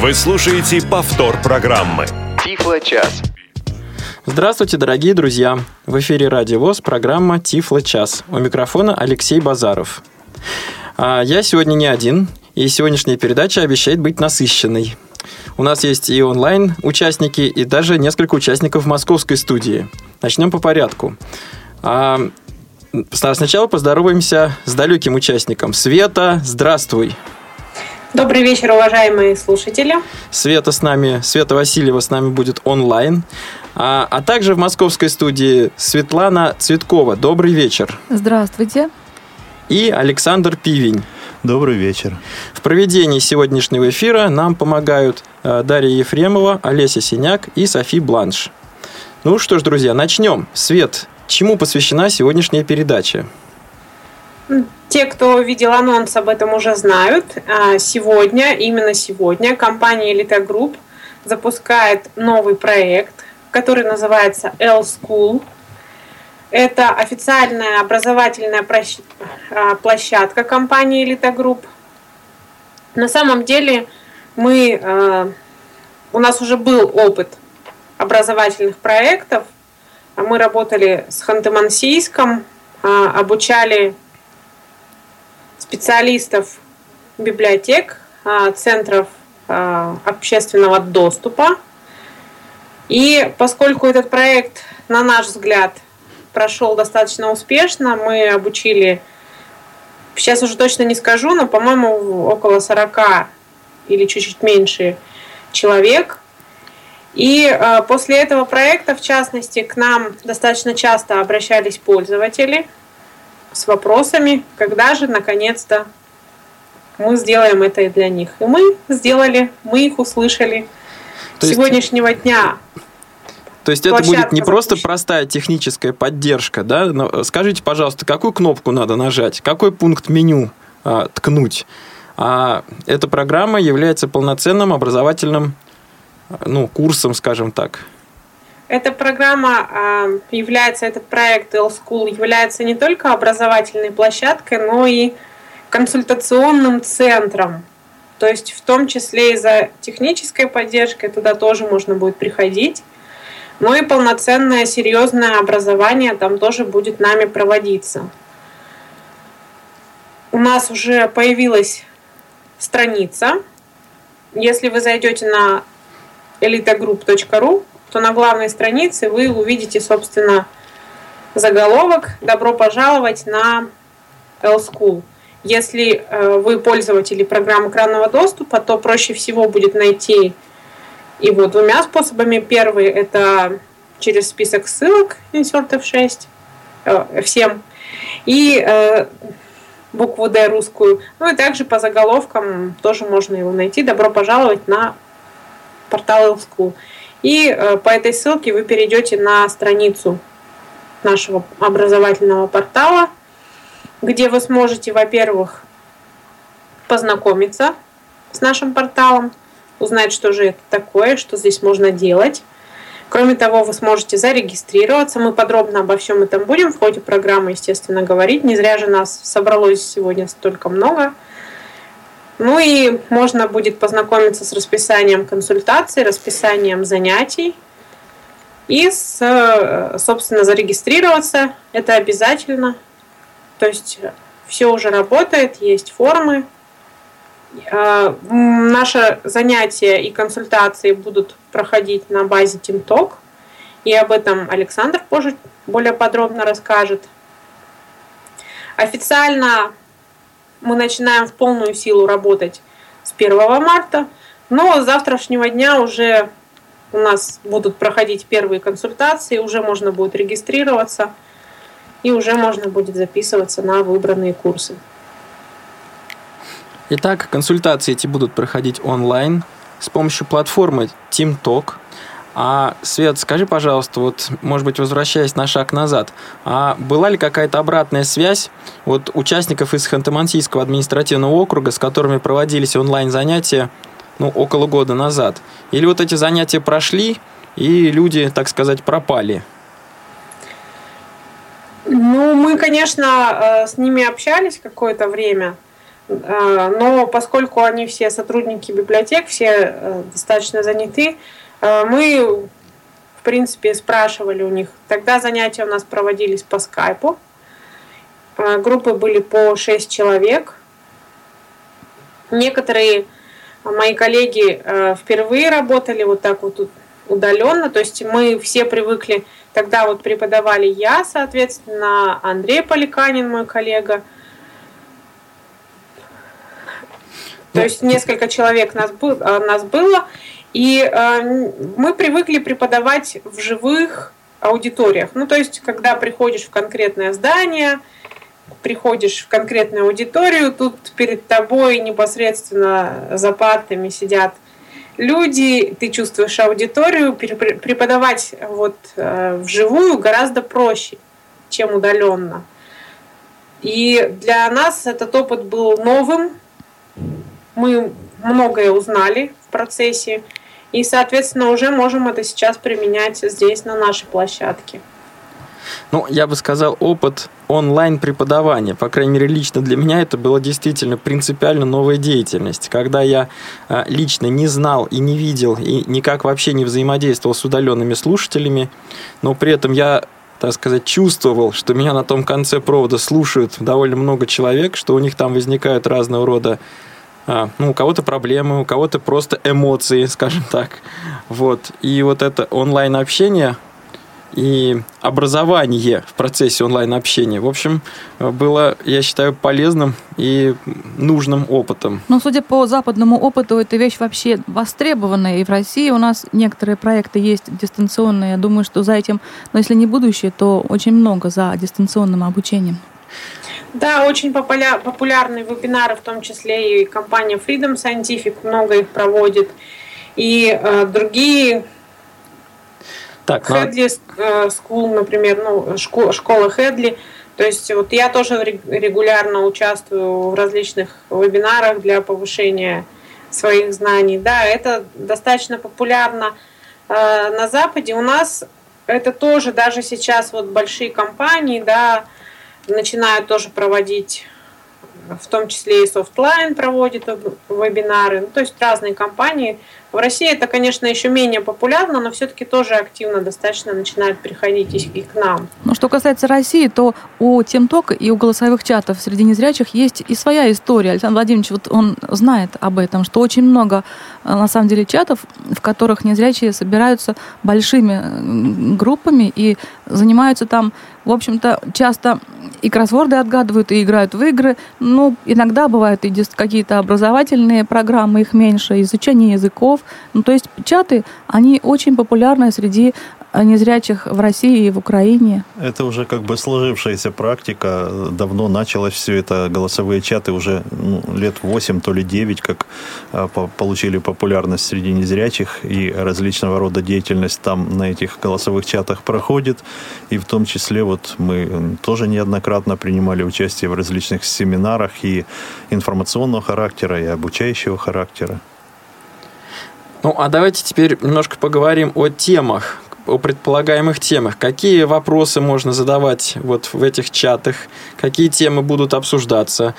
Вы слушаете повтор программы. Тифло час. Здравствуйте, дорогие друзья! В эфире Радио ВОЗ, программа «Тифло час». У микрофона Алексей Базаров. А я сегодня не один, и сегодняшняя передача обещает быть насыщенной. У нас есть и онлайн участники, и даже несколько участников московской студии. Начнем по порядку. А, сначала поздороваемся с далеким участником. Света, здравствуй! Добрый вечер, уважаемые слушатели. Света с нами, Света Васильева с нами будет онлайн. А, а также в московской студии Светлана Цветкова. Добрый вечер. Здравствуйте. И Александр Пивень. Добрый вечер. В проведении сегодняшнего эфира нам помогают э, Дарья Ефремова, Олеся Синяк и Софи Бланш. Ну что ж, друзья, начнем. Свет, чему посвящена сегодняшняя передача? Те, кто видел анонс, об этом уже знают. А, сегодня, именно сегодня, компания Elite Group запускает новый проект, который называется L-School. Это официальная образовательная а, площадка компании Elite Group. На самом деле мы, а, у нас уже был опыт образовательных проектов. Мы работали с Ханты-Мансийском, обучали специалистов библиотек, а, центров а, общественного доступа. И поскольку этот проект, на наш взгляд, прошел достаточно успешно, мы обучили, сейчас уже точно не скажу, но, по-моему, около 40 или чуть-чуть меньше человек. И э, после этого проекта, в частности, к нам достаточно часто обращались пользователи – с вопросами, когда же наконец-то мы сделаем это и для них. И мы сделали, мы их услышали. То есть, Сегодняшнего дня то есть это будет не просто простая техническая поддержка, да? Но скажите, пожалуйста, какую кнопку надо нажать, какой пункт меню а, ткнуть? А эта программа является полноценным образовательным ну, курсом, скажем так. Эта программа а, является, этот проект L-School является не только образовательной площадкой, но и консультационным центром. То есть в том числе и за технической поддержкой туда тоже можно будет приходить. Но и полноценное серьезное образование там тоже будет нами проводиться. У нас уже появилась страница. Если вы зайдете на elitagroup.ru, то на главной странице вы увидите, собственно, заголовок «Добро пожаловать на L-School». Если э, вы пользователи программы экранного доступа, то проще всего будет найти его двумя способами. Первый – это через список ссылок Insert F6, э, F7, и э, букву D русскую. Ну и также по заголовкам тоже можно его найти. Добро пожаловать на портал L-School. И э, по этой ссылке вы перейдете на страницу нашего образовательного портала, где вы сможете, во-первых, познакомиться с нашим порталом, узнать, что же это такое, что здесь можно делать. Кроме того, вы сможете зарегистрироваться. Мы подробно обо всем этом будем в ходе программы, естественно, говорить. Не зря же нас собралось сегодня столько много. Ну и можно будет познакомиться с расписанием консультаций, расписанием занятий и, с, э, собственно, зарегистрироваться. Это обязательно. То есть все уже работает, есть формы. Э, Наши занятия и консультации будут проходить на базе TeamTalk. И об этом Александр позже более подробно расскажет. Официально мы начинаем в полную силу работать с 1 марта, но с завтрашнего дня уже у нас будут проходить первые консультации, уже можно будет регистрироваться и уже можно будет записываться на выбранные курсы. Итак, консультации эти будут проходить онлайн с помощью платформы TeamTalk – а, Свет, скажи, пожалуйста, вот, может быть, возвращаясь на шаг назад, а была ли какая-то обратная связь вот участников из Ханты-Мансийского административного округа, с которыми проводились онлайн-занятия, ну, около года назад? Или вот эти занятия прошли, и люди, так сказать, пропали? Ну, мы, конечно, э, с ними общались какое-то время, Но поскольку они все сотрудники библиотек, все достаточно заняты, мы, в принципе, спрашивали у них. Тогда занятия у нас проводились по скайпу. Группы были по 6 человек. Некоторые мои коллеги впервые работали вот так вот удаленно, то есть мы все привыкли, тогда вот преподавали я, соответственно, Андрей Поликанин, мой коллега, то есть несколько человек нас, был, нас было, и э, мы привыкли преподавать в живых аудиториях. Ну, то есть, когда приходишь в конкретное здание, приходишь в конкретную аудиторию, тут перед тобой непосредственно за партами сидят люди, ты чувствуешь аудиторию, преподавать вот э, вживую гораздо проще, чем удаленно. И для нас этот опыт был новым. Мы многое узнали в процессе. И, соответственно, уже можем это сейчас применять здесь, на нашей площадке. Ну, я бы сказал, опыт онлайн-преподавания, по крайней мере, лично для меня это была действительно принципиально новая деятельность. Когда я а, лично не знал и не видел, и никак вообще не взаимодействовал с удаленными слушателями, но при этом я так сказать, чувствовал, что меня на том конце провода слушают довольно много человек, что у них там возникают разного рода ну, у кого-то проблемы, у кого-то просто эмоции, скажем так. Вот. И вот это онлайн-общение, и образование в процессе онлайн-общения. В общем, было, я считаю, полезным и нужным опытом. Ну, судя по западному опыту, эта вещь вообще востребованная. И в России у нас некоторые проекты есть дистанционные. Я думаю, что за этим, но если не будущее, то очень много за дистанционным обучением. Да, очень популярные вебинары, в том числе и компания Freedom Scientific много их проводит. И э, другие так, Хедли ну... School, например, ну, школа, школа Хедли. То есть вот я тоже регулярно участвую в различных вебинарах для повышения своих знаний. Да, это достаточно популярно э, на Западе. У нас это тоже даже сейчас вот большие компании, да, начинают тоже проводить в том числе и Softline проводит вебинары, ну, то есть разные компании. В России это, конечно, еще менее популярно, но все-таки тоже активно достаточно начинают приходить и к нам. Ну, что касается России, то у Темтока и у голосовых чатов среди незрячих есть и своя история. Александр Владимирович, вот он знает об этом, что очень много, э, на самом деле, чатов, в которых незрячие собираются большими группами и занимаются там в общем-то, часто и кроссворды отгадывают, и играют в игры. Ну, иногда бывают и какие-то образовательные программы, их меньше, изучение языков. Ну, то есть чаты, они очень популярны среди незрячих в России и в Украине? Это уже как бы сложившаяся практика. Давно началось все это. Голосовые чаты уже ну, лет 8, то ли 9, как а, получили популярность среди незрячих. И различного рода деятельность там на этих голосовых чатах проходит. И в том числе вот мы тоже неоднократно принимали участие в различных семинарах и информационного характера, и обучающего характера. Ну, а давайте теперь немножко поговорим о темах, о предполагаемых темах. Какие вопросы можно задавать вот в этих чатах? Какие темы будут обсуждаться?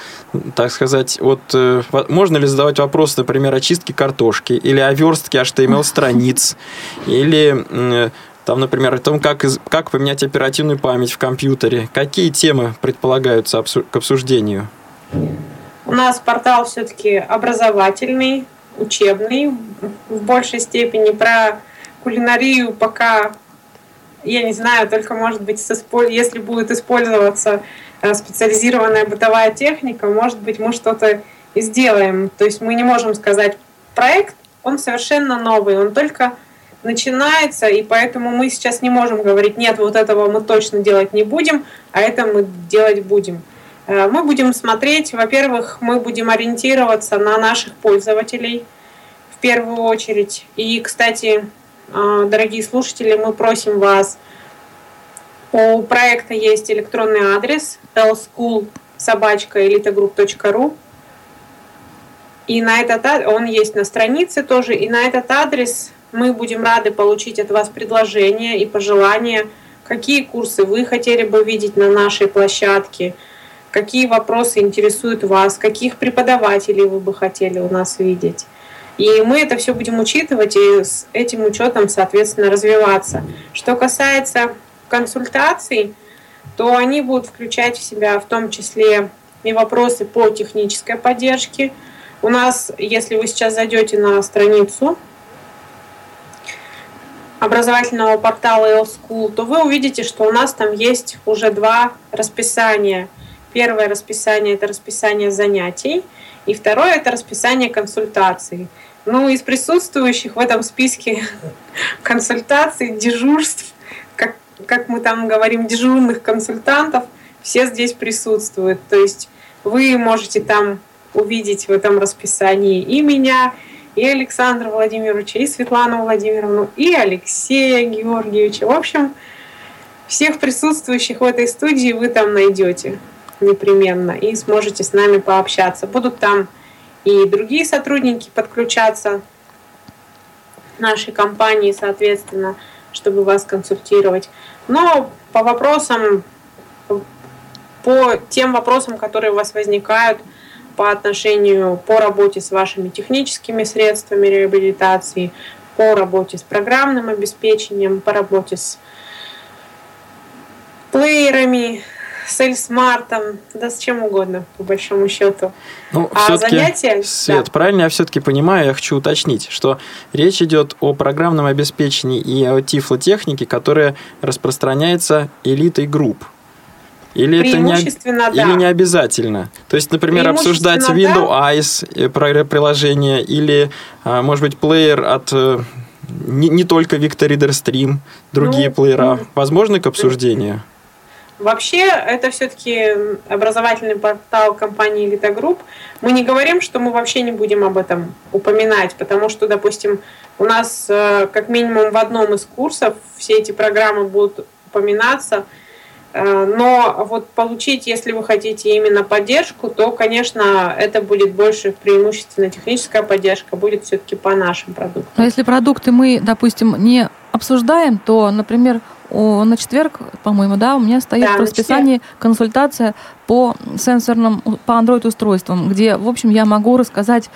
Так сказать, вот э, можно ли задавать вопросы, например, о чистке картошки или о верстке HTML-страниц? Или э, там, например, о том, как, как поменять оперативную память в компьютере. Какие темы предполагаются к обсуждению? У нас портал все-таки образовательный, учебный в большей степени. Про кулинарию пока, я не знаю, только, может быть, если будет использоваться э, специализированная бытовая техника, может быть, мы что-то и сделаем. То есть мы не можем сказать, проект, он совершенно новый, он только начинается, и поэтому мы сейчас не можем говорить, нет, вот этого мы точно делать не будем, а это мы делать будем. Э, мы будем смотреть, во-первых, мы будем ориентироваться на наших пользователей в первую очередь. И, кстати, дорогие слушатели, мы просим вас, у проекта есть электронный адрес lschool.elitagroup.ru и на этот он есть на странице тоже, и на этот адрес мы будем рады получить от вас предложения и пожелания, какие курсы вы хотели бы видеть на нашей площадке, какие вопросы интересуют вас, каких преподавателей вы бы хотели у нас видеть. И мы это все будем учитывать и с этим учетом, соответственно, развиваться. Что касается консультаций, то они будут включать в себя в том числе и вопросы по технической поддержке. У нас, если вы сейчас зайдете на страницу образовательного портала L-School, то вы увидите, что у нас там есть уже два расписания. Первое расписание – это расписание занятий, и второе – это расписание консультаций. Ну, из присутствующих в этом списке консультаций, дежурств, как, как мы там говорим, дежурных консультантов, все здесь присутствуют. То есть вы можете там увидеть в этом расписании и меня, и Александра Владимировича, и Светлану Владимировну, и Алексея Георгиевича. В общем, всех присутствующих в этой студии вы там найдете непременно и сможете с нами пообщаться. Будут там и другие сотрудники подключаться нашей компании, соответственно, чтобы вас консультировать. Но по вопросам, по тем вопросам, которые у вас возникают по отношению, по работе с вашими техническими средствами реабилитации, по работе с программным обеспечением, по работе с плеерами, с Эльсмартом, да с чем угодно, по большому счету. Ну, а занятия... Свет, да. правильно я все-таки понимаю, я хочу уточнить, что речь идет о программном обеспечении и о тифлотехнике, которая распространяется элитой групп. Или это не, да. или не обязательно? То есть, например, обсуждать Windows да. Eyes э, приложение или, а, может быть, плеер от э, не, не только Victor Reader Stream, другие ну, плеера. Возможно к обсуждению? Вообще, это все-таки образовательный портал компании Elite Group. Мы не говорим, что мы вообще не будем об этом упоминать, потому что, допустим, у нас э, как минимум в одном из курсов все эти программы будут упоминаться. Э, но вот получить, если вы хотите именно поддержку, то, конечно, это будет больше преимущественно техническая поддержка, будет все-таки по нашим продуктам. Но если продукты мы, допустим, не обсуждаем, то, например, о, на четверг, по-моему, да, у меня стоит да, в расписании консультация по сенсорным, по Android-устройствам, где, в общем, я могу рассказать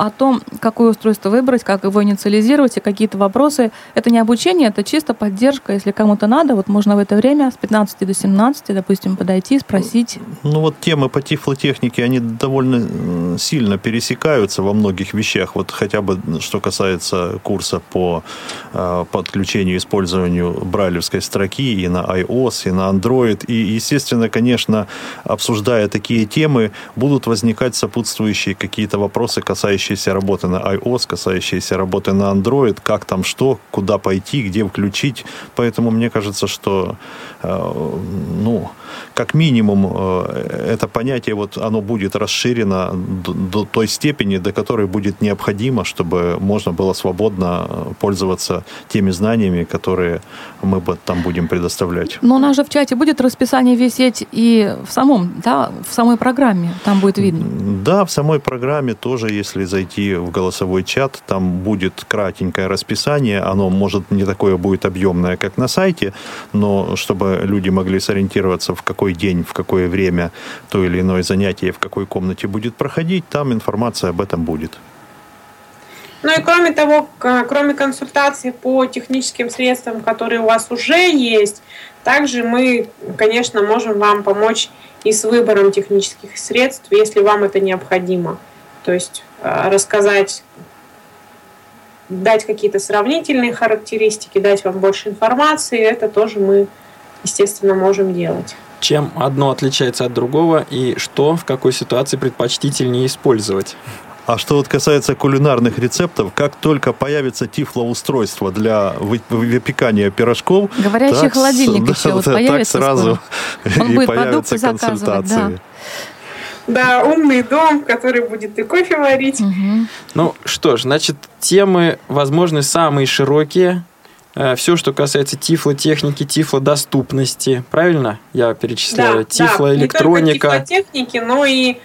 о том, какое устройство выбрать, как его инициализировать и какие-то вопросы. Это не обучение, это чисто поддержка. Если кому-то надо, вот можно в это время с 15 до 17, допустим, подойти, спросить. Ну вот темы по тифлотехнике, они довольно сильно пересекаются во многих вещах. Вот хотя бы что касается курса по э, подключению и использованию брайлевской строки и на iOS, и на Android. И, естественно, конечно, обсуждая такие темы, будут возникать сопутствующие какие-то вопросы, касающиеся касающиеся работы на iOS, касающиеся работы на Android, как там что, куда пойти, где включить. Поэтому мне кажется, что э, ну, как минимум э, это понятие вот оно будет расширено до, до той степени, до которой будет необходимо, чтобы можно было свободно пользоваться теми знаниями, которые мы там будем предоставлять. Но у нас же в чате будет расписание висеть и в самом, да, в самой программе, там будет видно. Да, в самой программе тоже, если зайти в голосовой чат, там будет кратенькое расписание, оно может не такое будет объемное, как на сайте, но чтобы люди могли сориентироваться, в какой день, в какое время то или иное занятие, в какой комнате будет проходить, там информация об этом будет. Ну и кроме того, кроме консультаций по техническим средствам, которые у вас уже есть, также мы, конечно, можем вам помочь и с выбором технических средств, если вам это необходимо. То есть рассказать, дать какие-то сравнительные характеристики, дать вам больше информации, это тоже мы, естественно, можем делать. Чем одно отличается от другого и что в какой ситуации предпочтительнее использовать? А что вот касается кулинарных рецептов, как только появится тифлоустройство для выпекания пирожков... Говорящий так, холодильник да, еще вот появится Так сразу Он и будет появятся консультации. Да. Да, умный дом, который будет и кофе варить. Угу. Ну что ж, значит, темы, возможно, самые широкие. Э, Все, что касается тифлотехники, тифлодоступности. Правильно я перечисляю? Да, тифлоэлектроника. Да, не только тифлотехники, но и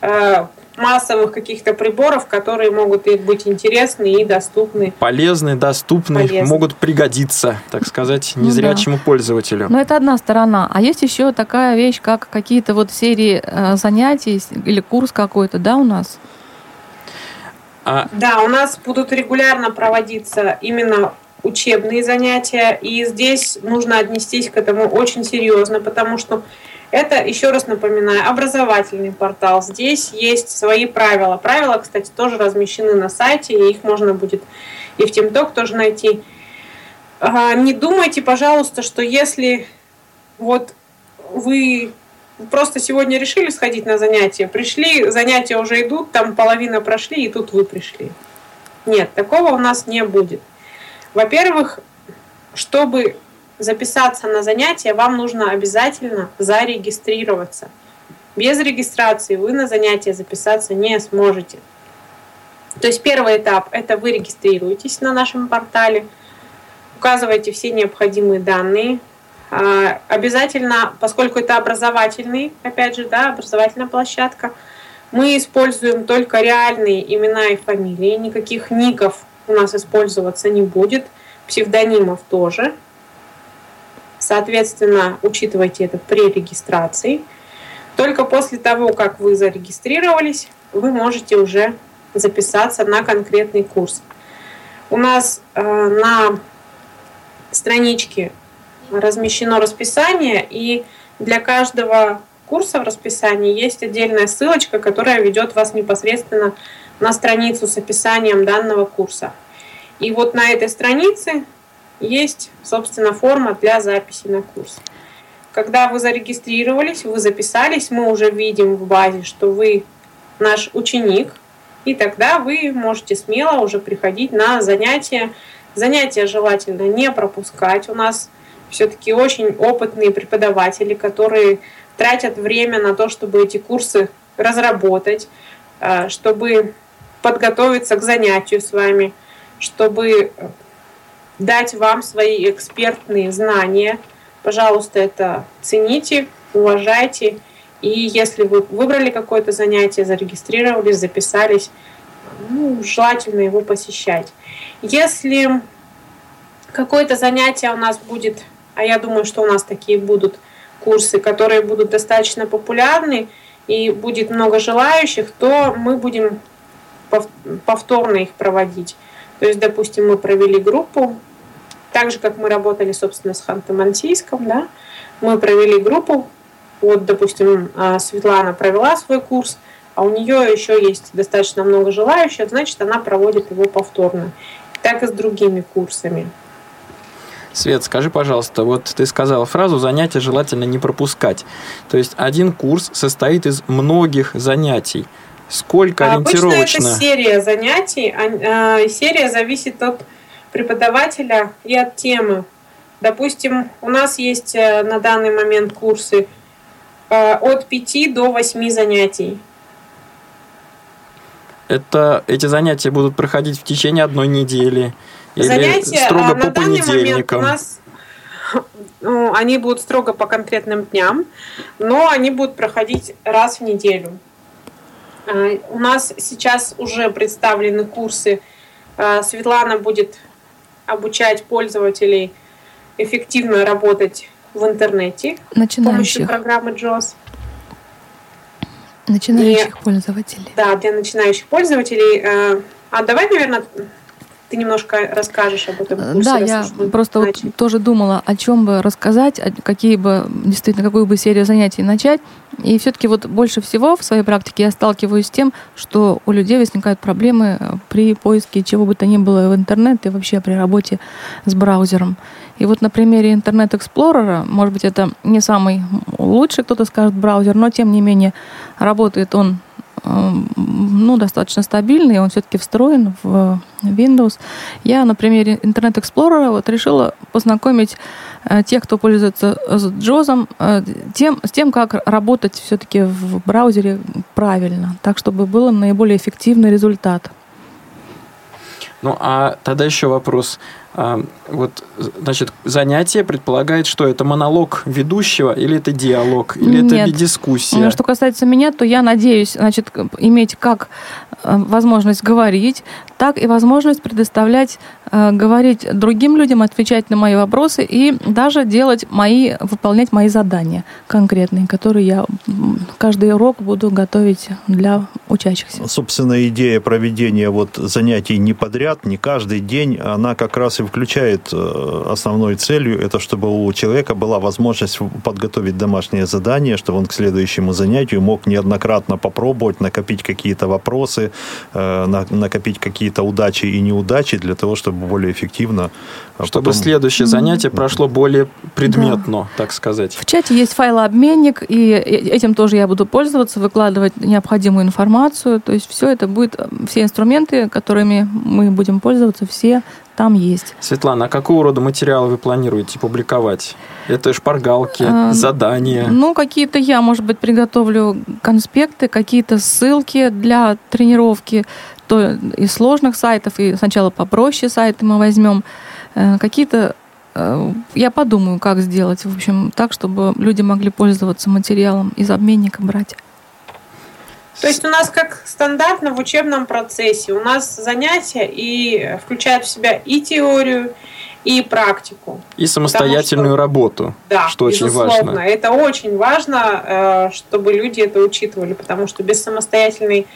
э, массовых каких-то приборов, которые могут быть интересны и доступны. Полезны, доступны, Полезны. могут пригодиться, так сказать, незрячему ну, да. пользователю. Но это одна сторона. А есть еще такая вещь, как какие-то вот серии э, занятий или курс какой-то, да, у нас? А... Да, у нас будут регулярно проводиться именно учебные занятия, и здесь нужно отнестись к этому очень серьезно, потому что это, еще раз напоминаю, образовательный портал. Здесь есть свои правила. Правила, кстати, тоже размещены на сайте, и их можно будет и в TeamTalk тоже найти. Не думайте, пожалуйста, что если вот вы просто сегодня решили сходить на занятия, пришли, занятия уже идут, там половина прошли, и тут вы пришли. Нет, такого у нас не будет. Во-первых, чтобы записаться на занятия, вам нужно обязательно зарегистрироваться. Без регистрации вы на занятия записаться не сможете. То есть первый этап – это вы регистрируетесь на нашем портале, указываете все необходимые данные. А, обязательно, поскольку это образовательный, опять же, да, образовательная площадка, мы используем только реальные имена и фамилии, никаких ников у нас использоваться не будет, псевдонимов тоже – Соответственно, учитывайте это при регистрации. Только после того, как вы зарегистрировались, вы можете уже записаться на конкретный курс. У нас э, на страничке размещено расписание, и для каждого курса в расписании есть отдельная ссылочка, которая ведет вас непосредственно на страницу с описанием данного курса. И вот на этой странице есть, собственно, форма для записи на курс. Когда вы зарегистрировались, вы записались, мы уже видим в базе, что вы наш ученик, и тогда вы можете смело уже приходить на занятия. Занятия желательно не пропускать. У нас все-таки очень опытные преподаватели, которые тратят время на то, чтобы эти курсы разработать, э, чтобы подготовиться к занятию с вами, чтобы дать вам свои экспертные знания. Пожалуйста, это цените, уважайте. И если вы выбрали какое-то занятие, зарегистрировались, записались, ну, желательно его посещать. Если какое-то занятие у нас будет, а я думаю, что у нас такие будут курсы, которые будут достаточно популярны и будет много желающих, то мы будем повторно их проводить. То есть, допустим, мы провели группу, так же, как мы работали, собственно, с Ханты-Мансийском, да, мы провели группу, вот, допустим, а, Светлана провела свой курс, а у нее еще есть достаточно много желающих, значит, она проводит его повторно. Так и с другими курсами. Свет, скажи, пожалуйста, вот ты сказала фразу «занятия желательно не пропускать». То есть один курс состоит из многих занятий. Сколько ориентировочно? Обычно это серия занятий. А, а, серия зависит от преподавателя и от темы. Допустим, у нас есть э, на данный момент курсы э, от 5 до 8 занятий. Это эти занятия будут проходить в течение одной недели или занятия, строго а, по понедельникам? у нас ну, они будут строго по конкретным дням, но они будут проходить раз в неделю. Э, у нас сейчас уже представлены курсы. Светлана будет обучать пользователей эффективно работать в интернете с помощью программы JOS. Начинающих И, пользователей. Да, для начинающих пользователей. Э, а давай, наверное, ты немножко расскажешь об этом курсе. Да, я просто вот тоже думала, о чем бы рассказать, какие бы, действительно, какую бы серию занятий начать. И все-таки вот больше всего в своей практике я сталкиваюсь с тем, что у людей возникают проблемы э, при поиске чего бы то ни было в интернет и вообще при работе с браузером. И вот на примере Internet Explorer, может быть, это не самый лучший, кто-то скажет, браузер, но тем не менее работает он ну, достаточно стабильный, он все-таки встроен в Windows. Я на примере Internet Explorer вот решила познакомить э, тех, кто пользуется JOS, э, тем, с тем, как работать все-таки в браузере правильно, так, чтобы был наиболее эффективный результат. Ну, а тогда еще вопрос. А, вот, значит, занятие предполагает, что это монолог ведущего или это диалог, или Нет. это дискуссия? Что касается меня, то я надеюсь, значит, иметь как э, возможность говорить, так и возможность предоставлять, э, говорить другим людям, отвечать на мои вопросы и даже делать мои, выполнять мои задания конкретные, которые я каждый урок буду готовить для учащихся. Собственно, идея проведения вот занятий не подряд, не каждый день, она как раз и включает э, основной целью, это чтобы у человека была возможность подготовить домашнее задание, чтобы он к следующему занятию мог неоднократно попробовать, накопить какие-то вопросы, э, на- накопить какие-то удачи и неудачи для того, чтобы более эффективно... а Чтобы потом- следующее занятие прошло более предметно, так сказать. В чате есть файлообменник, и э- этим тоже я буду пользоваться, выкладывать необходимую информацию. То есть все это будет, э, все инструменты, которыми мы будем пользоваться, все там есть. Светлана, а какого рода материалы вы планируете публиковать? Это шпаргалки, А, задания. Ну, какие-то я, может быть, приготовлю конспекты, какие-то ссылки для тренировки, то из сложных сайтов, и сначала попроще сайты мы возьмем. Э, Какие-то э, я подумаю, как сделать, в общем, так, чтобы люди могли пользоваться материалом из обменника брать. То есть у нас как стандартно в учебном процессе, у нас занятия и включают в себя и теорию, и практику. И самостоятельную что- работу, Да, что очень безусловно. важно. Это очень важно, э, чтобы люди это учитывали, потому что без самостоятельной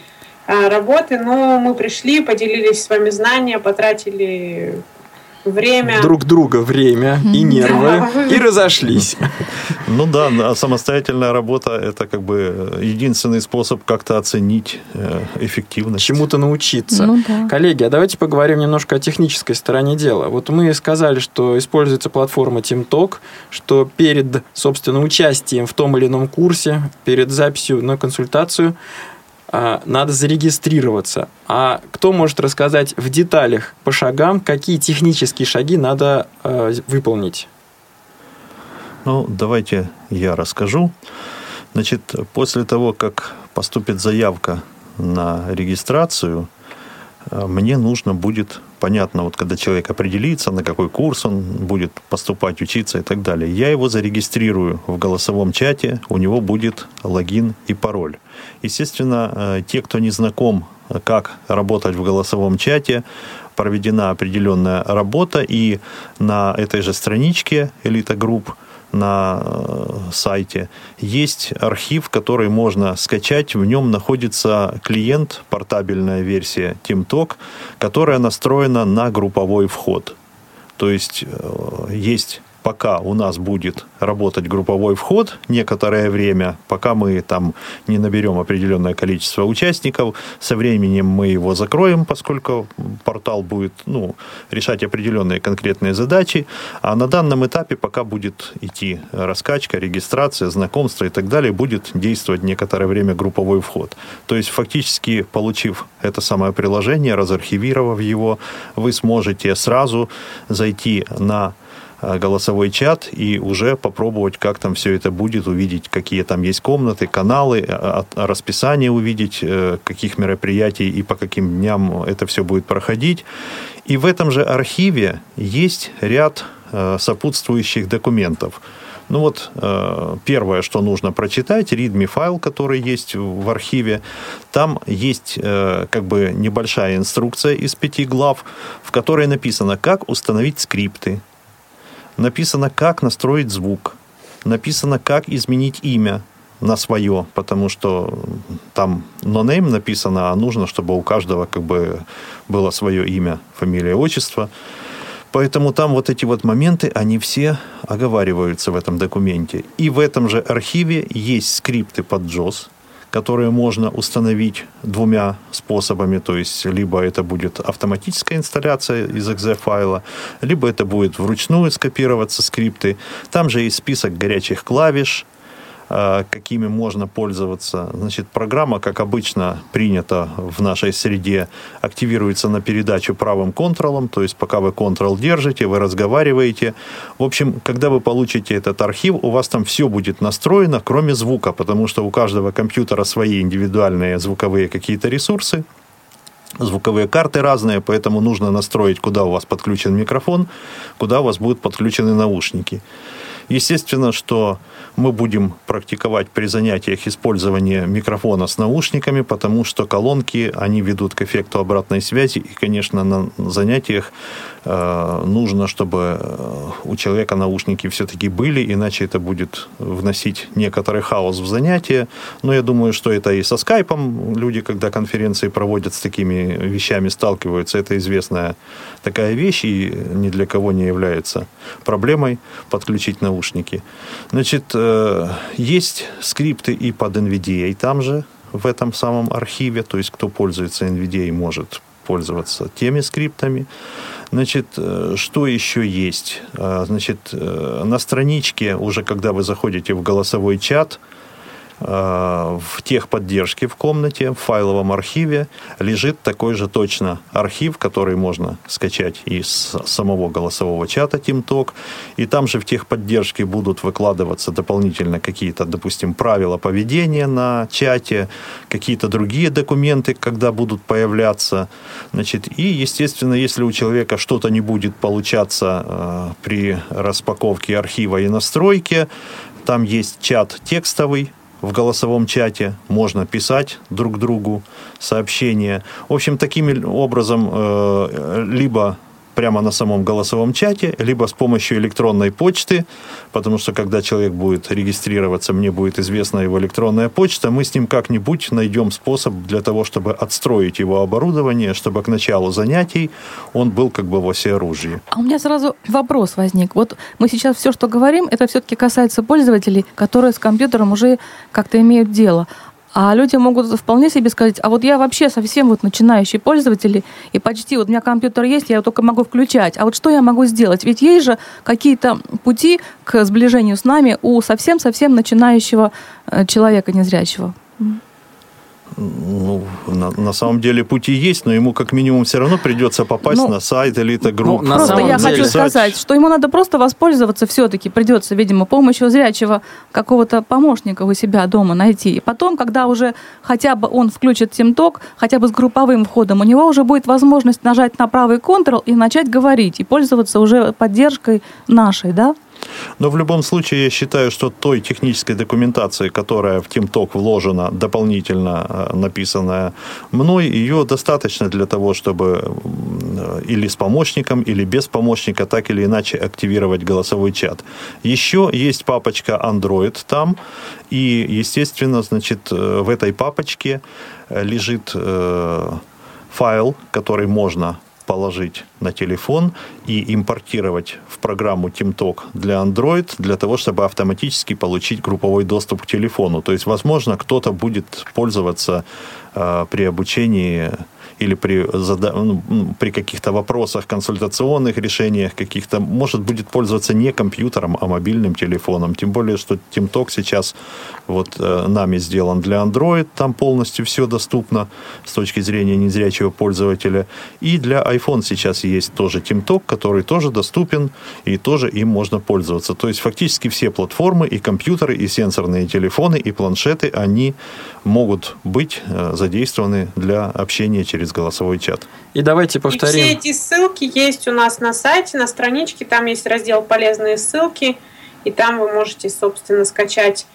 работы, ну, мы пришли, поделились с вами знания, потратили время. Друг друга время и нервы, Да. и разошлись. Ну да, самостоятельная работа – это как бы единственный способ как-то оценить э, эффективность. Чему-то научиться. Ну да. Коллеги, а давайте поговорим немножко о технической стороне дела. Вот мы сказали, что используется платформа TeamTalk, что перед, собственно, участием в том или ином курсе, перед записью на консультацию надо зарегистрироваться. А кто может рассказать в деталях по шагам, какие технические шаги надо э, выполнить? Ну, давайте я расскажу. Значит, после того, как поступит заявка на регистрацию, мне нужно будет, понятно, вот когда человек определится, на какой курс он будет поступать, учиться и так далее, я его зарегистрирую в голосовом чате, у него будет логин и пароль. Естественно, э, те, кто не знаком, э, как работать в голосовом чате, проведена определенная работа, и на этой же страничке Элита Групп на э, сайте есть архив, который можно скачать. В нем находится клиент, портабельная версия TeamTalk, которая настроена на групповой вход. То есть э, есть пока у нас будет работать групповой вход некоторое время, пока мы там не наберем определенное количество участников, со временем мы его закроем, поскольку портал будет ну, решать определенные конкретные задачи, а на данном этапе пока будет идти раскачка, регистрация, знакомство и так далее, будет действовать некоторое время групповой вход. То есть фактически, получив это самое приложение, разархивировав его, вы сможете сразу зайти на голосовой чат и уже попробовать, как там все это будет, увидеть, какие там есть комнаты, каналы, э, расписание увидеть, э, каких мероприятий и по каким дням это все будет проходить. И в этом же архиве есть ряд э, сопутствующих документов. Ну вот, э, первое, что нужно прочитать, readme файл, который есть в архиве. Там есть э, как бы небольшая инструкция из пяти глав, в которой написано, как установить скрипты, написано, как настроить звук, написано, как изменить имя на свое, потому что там no-name написано, а нужно, чтобы у каждого как бы было свое имя, фамилия, отчество. Поэтому там вот эти вот моменты, они все оговариваются в этом документе. И в этом же архиве есть скрипты под JOS, которые можно установить двумя способами. То есть, либо это будет автоматическая инсталляция из exe файла, либо это будет вручную скопироваться скрипты. Там же есть список горячих клавиш, какими можно пользоваться. Значит, программа, как обычно принято в нашей среде, активируется на передачу правым контролом, то есть пока вы контрол держите, вы разговариваете. В общем, когда вы получите этот архив, у вас там все будет настроено, кроме звука, потому что у каждого компьютера свои индивидуальные звуковые какие-то ресурсы. звуковые карты разные, поэтому нужно настроить, куда у вас подключен микрофон, куда у вас будут подключены наушники. Естественно, что мы будем практиковать при занятиях использование микрофона с наушниками, потому что колонки, они ведут к эффекту обратной связи. И, конечно, на занятиях э, нужно, чтобы э, у человека наушники все-таки были, иначе это будет вносить некоторый хаос в занятия. Но я думаю, что это и со скайпом люди, когда конференции проводят с такими вещами, сталкиваются. Это известная такая вещь и ни для кого не является проблемой подключить наушники. Значит, э, есть скрипты и под NVDA там же, в этом самом архиве, то есть кто пользуется NVDA, может пользоваться теми скриптами. Значит, э, что еще есть? Э, значит, на страничке, уже когда вы заходите в голосовой чат, в техподдержке в комнате, в файловом архиве лежит такой же точно архив, который можно скачать из самого голосового чата TeamTalk. И там же в техподдержке будут выкладываться дополнительно какие-то, допустим, правила поведения на чате, какие-то другие документы, когда будут появляться. Значит, и, естественно, если у человека что-то не будет получаться э, при распаковке архива и настройке, там есть чат текстовый, в голосовом чате, можно писать друг другу сообщения. В общем, таким образом э, либо прямо на самом голосовом чате, либо с помощью электронной почты, потому что когда человек будет регистрироваться, мне будет известна его электронная почта, мы с ним как-нибудь найдем способ для того, чтобы отстроить его оборудование, чтобы к началу занятий он был как бы во всеоружии. А у меня сразу вопрос возник. Вот мы сейчас все, что говорим, это все-таки касается пользователей, которые с компьютером уже как-то имеют дело. А люди могут вполне себе сказать, а вот я вообще совсем вот начинающий пользователь, и почти вот у меня компьютер есть, я его только могу включать. А вот что я могу сделать? Ведь есть же какие-то пути к сближению с нами у совсем-совсем начинающего э, человека незрячего. Ну, на, на самом деле пути есть, но ему как минимум все равно придется попасть ну, на сайт Элита Групп. Ну, просто я деле... хочу сказать, что ему надо просто воспользоваться все-таки, придется, видимо, помощью зрячего какого-то помощника у себя дома найти. И потом, когда уже хотя бы он включит TeamTalk, хотя бы с групповым входом, у него уже будет возможность нажать на правый Ctrl и начать говорить, и пользоваться уже поддержкой нашей, да? Но в любом случае я считаю, что той технической документации, которая в TeamTalk вложена, дополнительно э, написанная мной, ее достаточно для того, чтобы или с помощником, или без помощника так или иначе активировать голосовой чат. Еще есть папочка Android там, и, естественно, значит, э, в этой папочке э, лежит файл, который можно положить на телефон и импортировать в программу TeamTalk для Android для того, чтобы автоматически получить групповой доступ к телефону. То есть, возможно, кто-то будет пользоваться э, при обучении или при, ну, ну, при каких-то вопросах, консультационных решениях каких-то, может, будет пользоваться не компьютером, а мобильным телефоном. Тем более, что TeamTalk сейчас вот э, нами сделан для Android, там полностью все доступно с точки зрения незрячего пользователя. И для iPhone сейчас есть тоже TeamTalk, который тоже доступен, и тоже им можно пользоваться. То есть фактически все платформы, и компьютеры, и сенсорные телефоны, и планшеты, они могут быть э, задействованы для общения через голосовой чат. И давайте повторим. И все эти ссылки есть у нас на сайте, на страничке, там есть раздел «Полезные ссылки», и там вы можете, собственно, скачать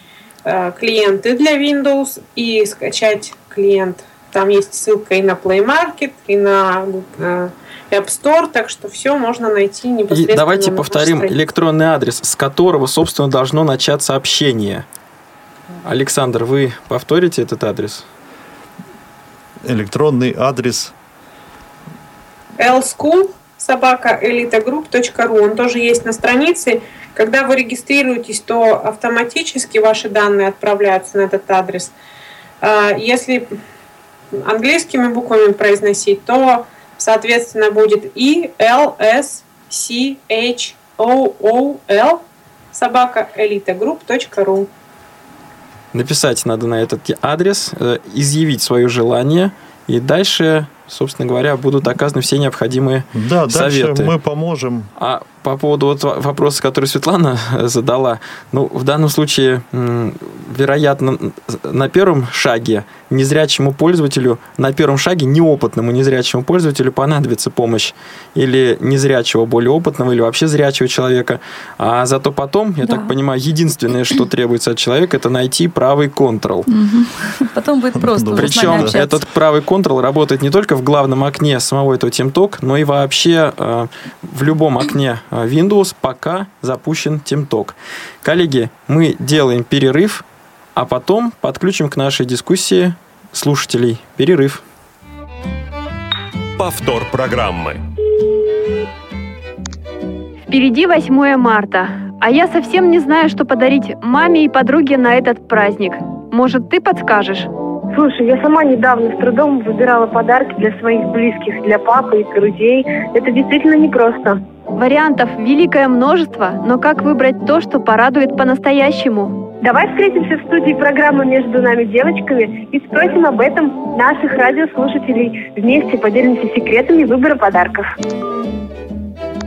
э, клиенты для Windows и скачать клиент. Там есть ссылка и на Play Market, и на э, App Store, так что все можно найти непосредственно. И давайте повторим электронный адрес, с которого, собственно, должно начаться общение. Александр, вы повторите этот адрес? Электронный адрес lschool собака elitagroup.ru. Он тоже есть на странице. Когда вы регистрируетесь, то автоматически ваши данные отправляются на этот адрес. А, если английскими буквами произносить, то, соответственно, будет и L S C H O O L собака elitagroup.ru. Написать надо на этот адрес, э, изъявить свое желание, и дальше собственно говоря, будут оказаны все необходимые Да, советы. дальше мы поможем. А по поводу вот вопроса, который Светлана задала, ну, в данном случае, вероятно, на первом шаге незрячему пользователю, на первом шаге неопытному незрячему пользователю понадобится помощь или незрячего, более опытного, или вообще зрячего человека. А зато потом, я Да. так понимаю, единственное, что требуется от человека, это найти правый контрол. Потом будет просто Причем этот правый контрол работает не только в главном окне самого этого TeamTalk, но и вообще э, в любом окне э, Windows, пока запущен TeamTalk. Коллеги, мы делаем перерыв, а потом подключим к нашей дискуссии слушателей. Перерыв. Повтор программы. Впереди 8 марта, а я совсем не знаю, что подарить маме и подруге на этот праздник. Может, ты подскажешь? Слушай, я сама недавно с трудом выбирала подарки для своих близких, для папы и друзей. Это действительно непросто. Вариантов великое множество, но как выбрать то, что порадует по-настоящему? Давай встретимся в студии программы «Между нами девочками» и спросим об этом наших радиослушателей. Вместе поделимся секретами выбора подарков.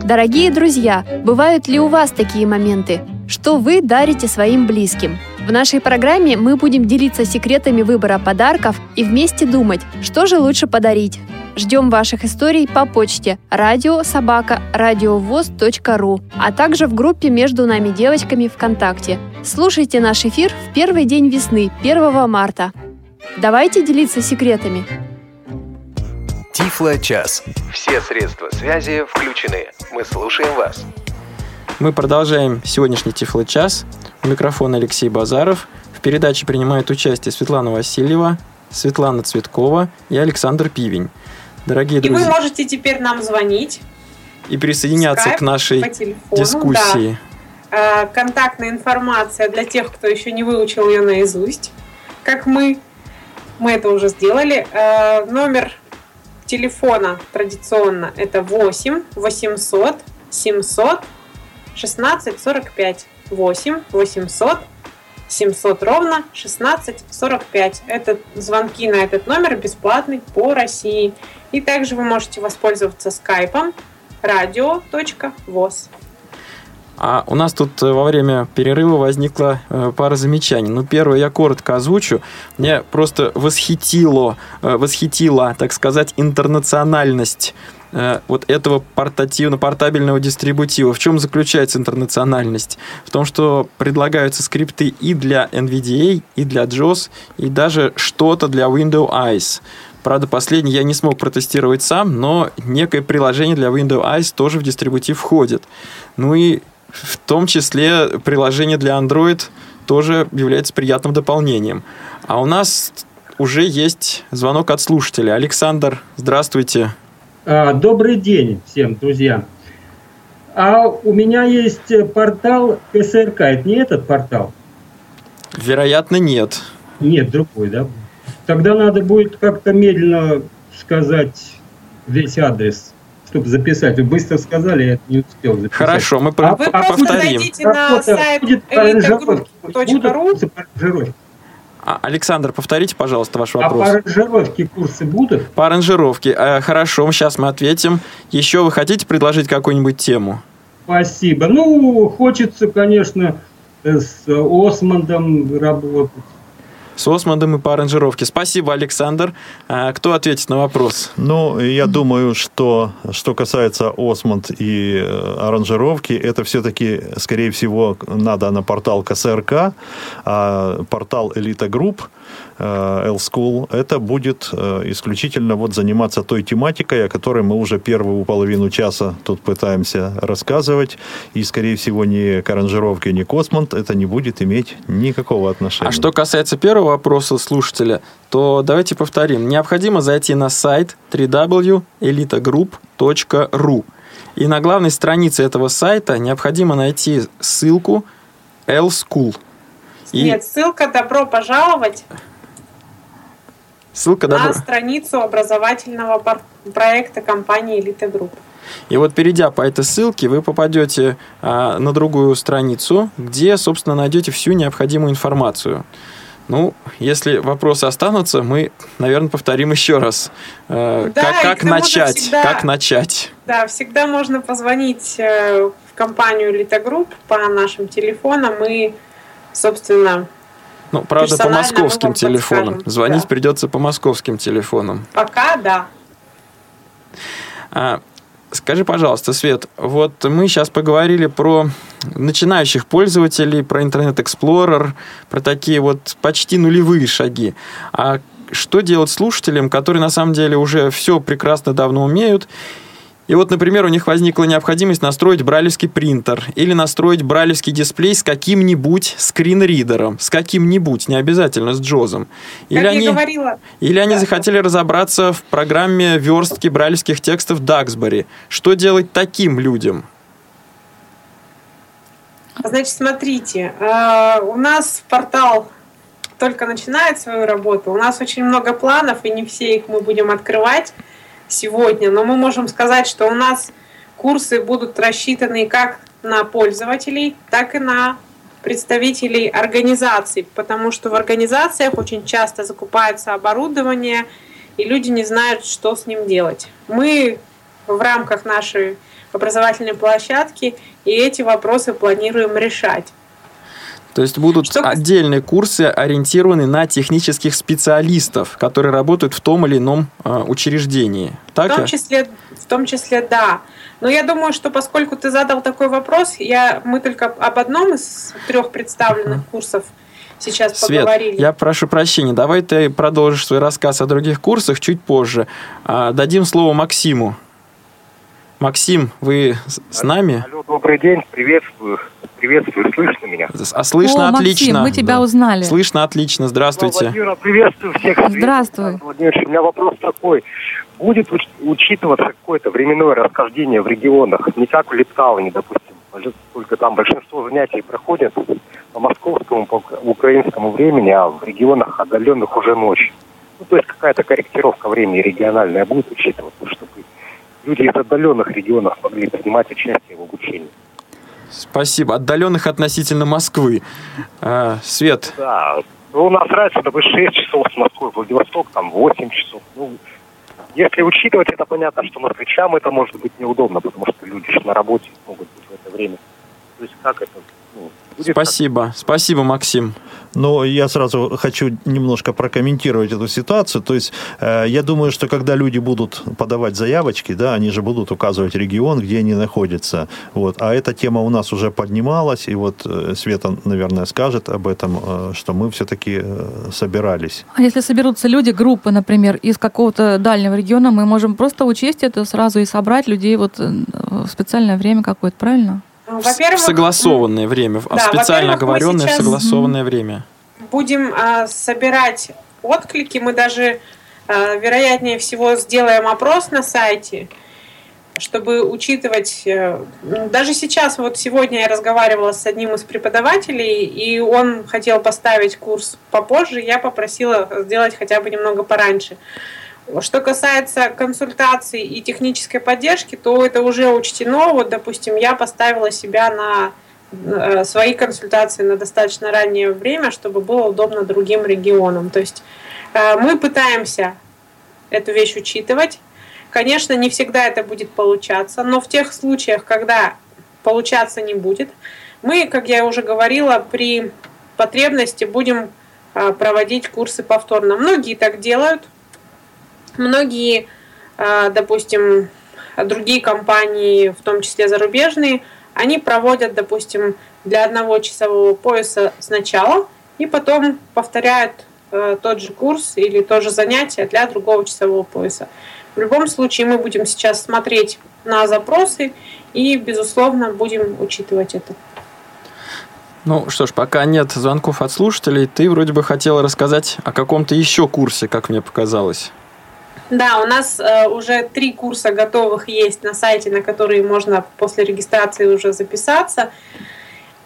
Дорогие друзья, бывают ли у вас такие моменты? Что вы дарите своим близким? В нашей программе мы будем делиться секретами выбора подарков и вместе думать, что же лучше подарить. Ждем ваших историй по почте радио собака радиовоз.ру, а также в группе «Между нами девочками» ВКонтакте. Слушайте наш эфир в первый день весны, 1 марта. Давайте делиться секретами. Тифло час. Все средства связи включены. Мы слушаем вас. Мы продолжаем сегодняшний Тифло-час. У микрофона Алексей Базаров. В передаче принимают участие Светлана Васильева, Светлана Цветкова и Александр Пивень. Дорогие И вы друзья, можете теперь нам звонить и присоединяться Skype к нашей дискуссии. Да. Э, Контактная информация для тех, кто еще не выучил ее наизусть, как мы. Мы это уже сделали. Э, Номер телефона традиционно это 8 800 700 16 45. 8 800 700 ровно 16 45. Это звонки на этот номер бесплатный по России. И также вы можете воспользоваться скайпом radio.voz. А у нас тут э, во время перерыва возникла э, пара замечаний. Ну, первое, я коротко озвучу. Меня просто восхитило, э, восхитила, так сказать, интернациональность вот этого портативно портабельного дистрибутива. В чем заключается интернациональность? В том, что предлагаются скрипты и для NVDA, и для JAWS, и даже что-то для Windows Eyes. Правда, последний я не смог протестировать сам, но некое приложение для Windows Eyes тоже в дистрибутив входит. Ну и в том числе приложение для Android тоже является приятным дополнением. А у нас уже есть звонок от слушателя. Александр, здравствуйте. А, Добрый день всем, друзья. А у меня есть э, портал КСРК. Это не этот портал? Вероятно, нет. Нет, другой, да? Тогда надо будет как-то медленно сказать весь адрес, чтобы записать. Вы быстро сказали, я это не успел записать. Хорошо, мы А по- Вы просто повторим. зайдите на сайт будет Александр, повторите, пожалуйста, ваш А по вопрос. аранжировке курсы будут? По аранжировке. Э, хорошо, сейчас мы ответим. Еще вы хотите предложить какую-нибудь тему? Спасибо. Ну, хочется, конечно, э, с Осмондом работать. С Осмондом и по аранжировке. Спасибо, Александр. А, Кто ответит на вопрос? Ну, я думаю, что что касается Осмонд и э, аранжировки, это все-таки, скорее всего, надо на портал КСРК, а портал Элита Групп, ElSchool, это будет э, исключительно вот заниматься той тематикой, о которой мы уже первую половину часа тут пытаемся рассказывать, и, скорее всего, ни к аранжировке, ни к Осмонд это не будет иметь никакого отношения. А что касается первого вопроса слушателя, то давайте повторим. Необходимо зайти на сайт www.elitagroup.ru. И на главной странице этого сайта необходимо найти ссылку ElSchool. И Нет, ссылка «Добро пожаловать» ссылка на добро. страницу образовательного проекта компании «Элита Групп». И вот перейдя по этой ссылке, вы попадете а, на другую страницу, где, собственно, найдете всю необходимую информацию. Ну, если вопросы останутся, мы, наверное, повторим еще раз. Э, Да, как как начать? всегда- Как начать? Да, всегда можно позвонить э, в компанию Элита Групп по нашим телефонам и, собственно, Ну, правда, по московским телефонам. подскажем, Звонить да. придется по московским телефонам. пока да. А, скажи, пожалуйста, Свет, вот мы сейчас поговорили про начинающих пользователей, про Internet Explorer, про такие вот почти нулевые шаги. А что делать слушателям, которые на самом деле уже все прекрасно давно умеют, и вот, например, у них возникла необходимость настроить брайлевский принтер или настроить брайлевский дисплей с каким-нибудь скринридером, с каким-нибудь, не обязательно с Джозом. Или Как они... я говорила, Или они Да. захотели разобраться в программе верстки брайлевских текстов Даксбери. Что делать таким людям? Значит, смотрите, э, у нас портал только начинает свою работу. У нас очень много планов, и не все их мы будем открывать сегодня. Но мы можем сказать, что у нас курсы будут рассчитаны как на пользователей, так и на представителей организаций, потому что в организациях очень часто закупается оборудование, и люди не знают, что с ним делать. Мы в рамках нашей образовательной площадки и эти вопросы планируем решать. То есть будут Что- отдельные курсы, ориентированы на технических специалистов, которые работают в том или ином э, учреждении. В Так? том я? числе, в том числе, да. Но я думаю, что поскольку ты задал такой вопрос, я, мы только об одном из трех представленных курсов сейчас Свет, поговорили. я прошу прощения, давай ты продолжишь свой рассказ о других курсах чуть позже. А, дадим слово Максиму. Максим, вы с- с нами? Алло, добрый день, приветствую. Приветствую, слышно меня? А слышно О, Максим, отлично. мы тебя Да. узнали. Слышно отлично, здравствуйте. Владимир, приветствую всех. Здравствуй. Владимирович, у меня вопрос такой. Будет уч- учитываться какое-то временное расхождение в регионах? Не как в Литауне, допустим, только там большинство занятий проходят по московскому, по украинскому времени, а в регионах отдаленных уже ночь. Ну, то есть какая-то корректировка времени региональная будет учитываться, чтобы люди из отдаленных регионов могли принимать участие в обучении. Спасибо. Отдаленных относительно Москвы. А, Свет, Да, ну, у нас разница, допустим, 6 часов с Москвы, Владивосток, там 8 часов. Ну, если учитывать, это понятно, что москвичам это может быть неудобно, потому что люди ж на работе могут быть в это время. То есть как это? Будет спасибо. Спасибо, Максим. Но я сразу хочу немножко прокомментировать эту ситуацию. То есть э, я думаю, что когда люди будут подавать заявочки, да, они же будут указывать регион, где они находятся. Вот. А эта тема у нас уже поднималась, и вот э, Света, наверное, скажет об этом, э, что мы все-таки э, собирались. А если соберутся люди, группы, например, из какого-то дальнего региона, мы можем просто учесть это сразу и собрать людей вот э, в специальное время какое-то, правильно? Ну, В Во-первых, согласоwanное время, в Да, специально во-первых, оговоренное сейчас- согласованное время. будем а, собирать отклики. Мы даже, а, вероятнее всего, сделаем опрос на сайте, чтобы учитывать... э, Даже сейчас, вот сегодня я разговаривала с одним из преподавателей, и он хотел поставить курс попозже, я попросила сделать хотя бы немного пораньше. Что касается консультаций и технической поддержки, то это уже учтено. Вот, допустим, я поставила себя на э, свои консультации на достаточно раннее время, чтобы было удобно другим регионам. То есть э, мы пытаемся эту вещь учитывать. Конечно, не всегда это будет получаться, но в тех случаях, когда получаться не будет, мы, как я уже говорила, при потребности будем э, проводить курсы повторно. Многие так делают, многие, э, допустим, другие компании, в том числе зарубежные, они проводят, допустим, для одного часового пояса сначала и потом повторяют э, тот же курс или то же занятие для другого часового пояса. В любом случае мы будем сейчас смотреть на запросы и, безусловно, будем учитывать это. Ну что ж, пока нет звонков от слушателей, ты вроде бы хотела рассказать о каком-то еще курсе, как мне показалось. Да, у нас э, уже три курса готовых есть на сайте, на которые можно после регистрации уже записаться.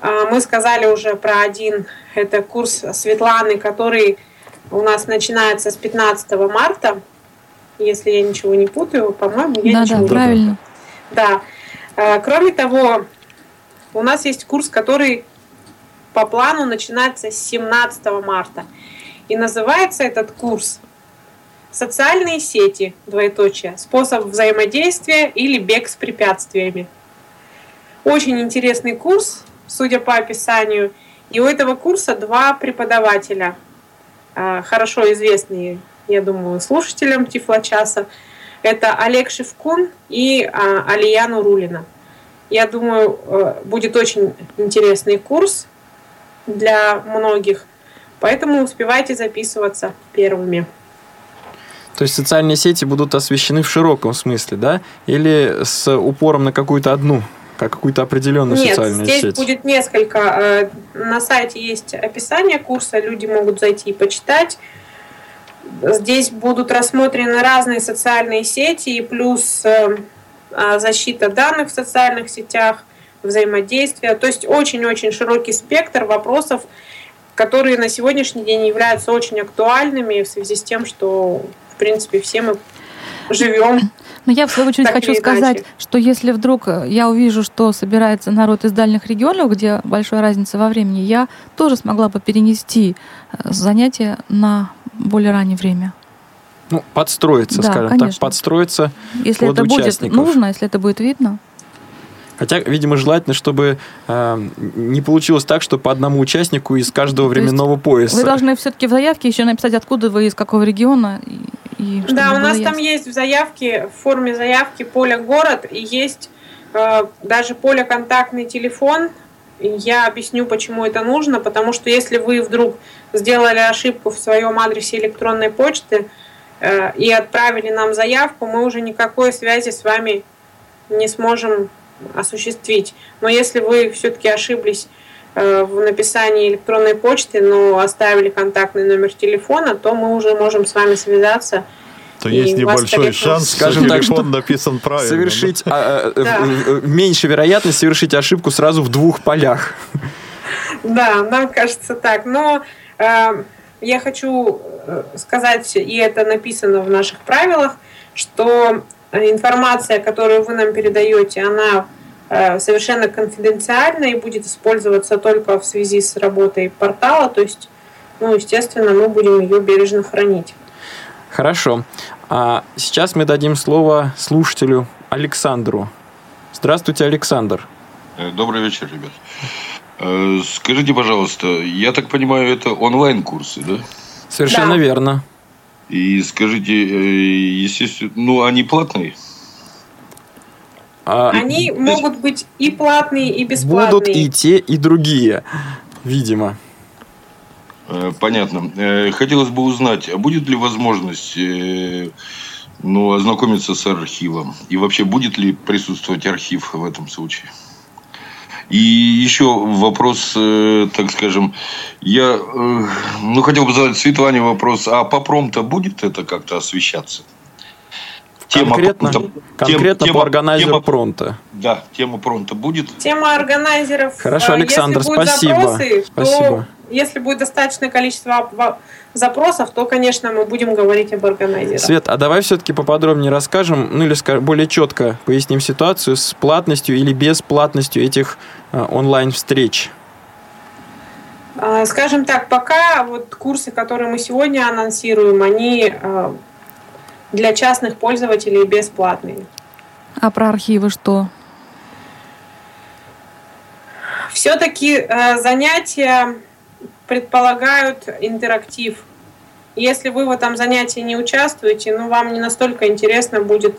Э, мы сказали уже про один, это курс Светланы, который у нас начинается с 15 марта. Если я ничего не путаю, по-моему, я Да, ничего да, не правильно. Да. Э, Кроме того, у нас есть курс, который по плану начинаться с 17 марта. И называется этот курс «Социальные сети, двоеточие, способ взаимодействия или бег с препятствиями». Очень интересный курс, судя по описанию. И у этого курса два преподавателя, а, хорошо известные, я думаю, слушателям Тифлочаса. Это Олег Шевкун и а, Алия Нурулина. Я думаю, э, будет очень интересный курс для многих, поэтому успевайте записываться первыми. То есть социальные сети будут освещены в широком смысле, да? Или с упором на какую-то одну, как какую-то определенную Нет, социальную здесь сеть? будет несколько. Э, на сайте есть описание курса, люди могут зайти и почитать. Здесь будут рассмотрены разные социальные сети и плюс э, а, защита данных в социальных сетях, взаимодействие. То есть очень-очень широкий спектр вопросов, которые на сегодняшний день являются очень актуальными в связи с тем, что, в принципе, все мы живем. Но я, в свою очередь, Так хочу сказать, что если вдруг э, я увижу, что собирается народ из дальних регионов, где большая разница во времени, я тоже смогла бы перенести э, занятия на более раннее время. Ну, подстроиться, Да, скажем так, конечно. подстроиться Если под это будет участников. нужно, если это будет видно. Хотя, видимо, желательно, чтобы э, не получилось так, что по одному участнику из каждого временного пояса. Вы должны все-таки в заявке еще написать, откуда вы, из какого региона. И, и Да, у нас там ясно. есть в заявке, в форме заявки поле город, и есть э, даже поле контактный телефон. Я объясню, почему это нужно, потому что если вы вдруг сделали ошибку в своем адресе электронной почты э, и отправили нам заявку, мы уже никакой связи с вами не сможем осуществить. Но если вы все-таки ошиблись э, в написании электронной почты, но оставили контактный номер телефона, то мы уже можем с вами связаться. То И есть вас небольшой скорее шанс, Скажем что так, что написан правильно. совершить а, Да. э, меньше вероятность совершить ошибку сразу в двух полях. Да, нам кажется так. Но э, я хочу сказать, и это написано в наших правилах, что информация, которую вы нам передаете, она э, совершенно конфиденциальна и будет использоваться только в связи с работой портала. То есть, ну, естественно, мы будем ее бережно хранить. Хорошо. А сейчас мы дадим слово слушателю Александру. Здравствуйте, Александр. Э, Добрый вечер, ребят. Э, Скажите, пожалуйста, я так понимаю, это онлайн-курсы, да? Совершенно Да. верно. И скажите, э, естественно, ну, они платные? А Они могут быть и платные, и бесплатные. будут и те, и другие, видимо. Э, Понятно. Э, Хотелось бы узнать, а будет ли возможность ну, ознакомиться с архивом? И вообще, будет ли присутствовать архив в этом случае? И еще вопрос, э, так скажем, я э, ну, хотел бы задать Светлане вопрос, а по промто будет это как то освещаться? Конкретно, тем- конкретно тема- по органайзеру тема- пронта. Да, тема пронта будет. Тема органайзеров. Хорошо, э, Александр, если будут спасибо. Запросы, то Спасибо. Если будет достаточное количество запросов, то, конечно, мы будем говорить об органайзерах. Свет, а давай все-таки поподробнее расскажем, ну или более четко поясним ситуацию с платностью или бесплатностью этих э, онлайн-встреч. А, Скажем так, пока вот курсы, которые мы сегодня анонсируем, они э, для частных пользователей бесплатные. А про архивы что? Все-таки э, занятия предполагают интерактив. Если вы в этом занятии не участвуете, ну вам не настолько интересно будет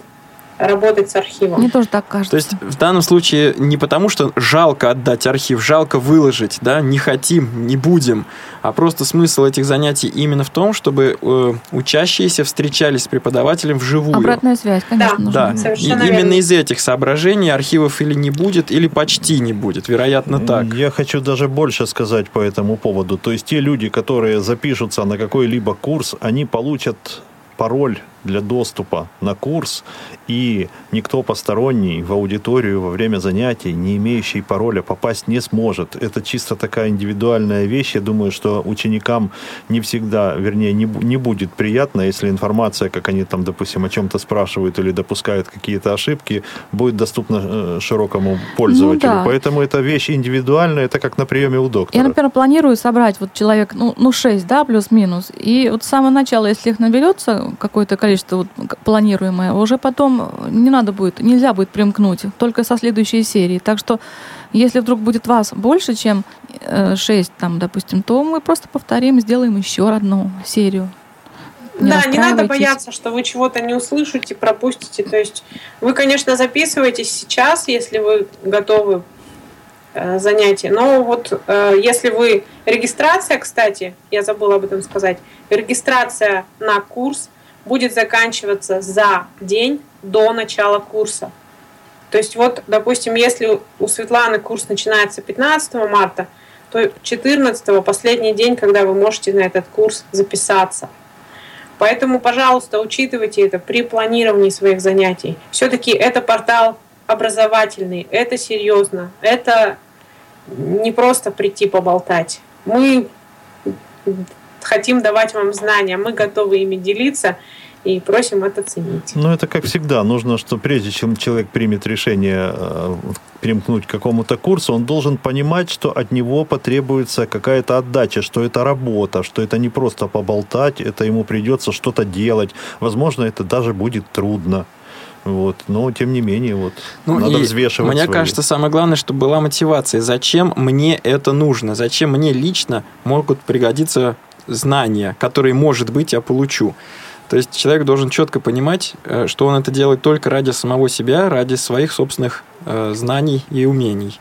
работать с архивом. Мне тоже так кажется. То есть в данном случае не потому, что жалко отдать архив, жалко выложить, да, не хотим, не будем, а просто смысл этих занятий именно в том, чтобы э, учащиеся встречались с преподавателем вживую. Обратная связь, конечно, нужна. Да, будет. и Совершенно именно из этих соображений архивов или не будет, или почти не будет, вероятно так. Я хочу даже больше сказать по этому поводу. То есть те люди, которые запишутся на какой-либо курс, они получат пароль для доступа на курс, и никто посторонний в аудиторию во время занятий, не имеющий пароля, попасть не сможет. Это чисто такая индивидуальная вещь. Я думаю, что ученикам не всегда, вернее, не, не будет приятно, если информация, как они там, допустим, о чем-то спрашивают или допускают какие-то ошибки, будет доступна э, широкому пользователю. Ну, да. Поэтому это вещь индивидуальная, это как на приеме у доктора. Я, например, планирую собрать вот человек, ну, ну 6, да, плюс-минус. И вот с самого начала, если их наберется какое-то количество вот, планируемое, уже потом не надо будет, нельзя будет примкнуть, только со следующей серии. Так что, если вдруг будет вас больше, чем 6, там, допустим, то мы просто повторим, сделаем еще одну серию. Не да, не надо бояться, что вы чего-то не услышите, пропустите. То есть вы, конечно, записываетесь сейчас, если вы готовы э, занятия. Но вот э, если вы... Регистрация, кстати, я забыла об этом сказать. Регистрация на курс будет заканчиваться за день до начала курса. То есть вот, допустим, если у Светланы курс начинается 15 марта, то 14 последний день, когда вы можете на этот курс записаться – Поэтому, пожалуйста, учитывайте это при планировании своих занятий. Все-таки это портал образовательный, это серьезно, это не просто прийти поболтать. Мы хотим давать вам знания, мы готовы ими делиться и просим это ценить. Ну, это как всегда. Нужно, что прежде чем человек примет решение э, примкнуть к какому-то курсу, он должен понимать, что от него потребуется какая-то отдача, что это работа, что это не просто поболтать, это ему придется что-то делать. Возможно, это даже будет трудно. Вот. Но, тем не менее, вот, ну, надо взвешивать Мне свои. кажется, самое главное, чтобы была мотивация. Зачем мне это нужно? Зачем мне лично могут пригодиться знания, которые, может быть, я получу? То есть человек должен четко понимать, э, что он это делает только ради самого себя, ради своих собственных э, знаний и умений.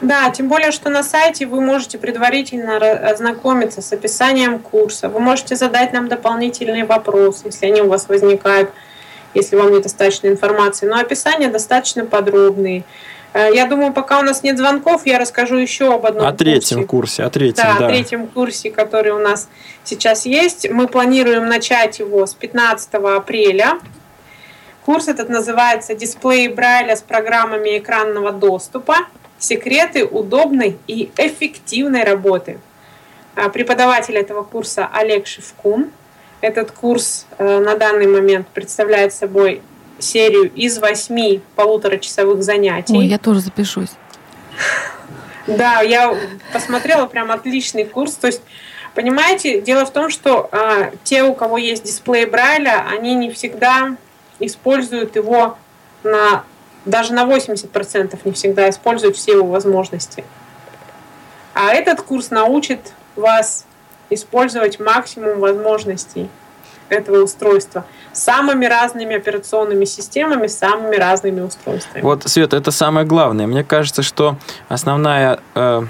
Да, тем более, что на сайте вы можете предварительно ознакомиться с описанием курса. Вы можете задать нам дополнительные вопросы, если они у вас возникают, если вам недостаточно информации. Но описания достаточно подробные. Э, я думаю, пока у нас нет звонков, я расскажу еще об одном О третьем курсе. О третьем, да, да. о третьем курсе, который у нас сейчас есть. Мы планируем начать его с 15 апреля. Курс этот называется «Дисплей Брайля с программами экранного доступа. Секреты удобной и эффективной работы». Э, преподаватель этого курса Олег Шевкун. Этот курс э, на данный момент представляет собой серию из восьми полуторачасовых занятий. Ой, я тоже запишусь. Да, я посмотрела, прям отличный курс. То есть, понимаете, дело в том, что а, те, у кого есть дисплей Брайля, они не всегда используют его на даже на 80% не всегда используют все его возможности. А этот курс научит вас использовать максимум возможностей этого устройства самыми разными операционными системами, самыми разными устройствами. Вот, Свет, это самое главное. Мне кажется, что основная э,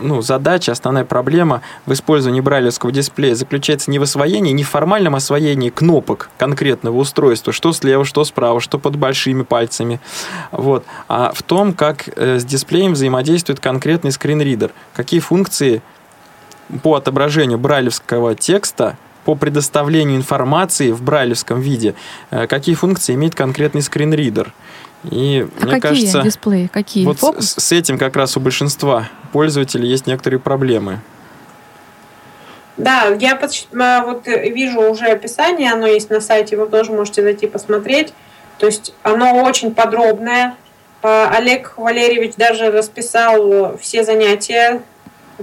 ну, задача, основная проблема в использовании брайлевского дисплея заключается не в освоении, не в формальном освоении кнопок конкретного устройства, что слева, что справа, что под большими пальцами, вот, а в том, как э, с дисплеем взаимодействует конкретный скринридер, какие функции по отображению брайлевского текста по предоставлению информации в брайлевском виде, э, какие функции имеет конкретный скринридер. И а мне какие кажется, дисплеи? Какие? вот Фокус? с, с этим как раз у большинства пользователей есть некоторые проблемы. Да, я э, вот вижу уже описание, оно есть на сайте, вы тоже можете зайти посмотреть. То есть оно очень подробное. Э, Олег Валерьевич даже расписал все занятия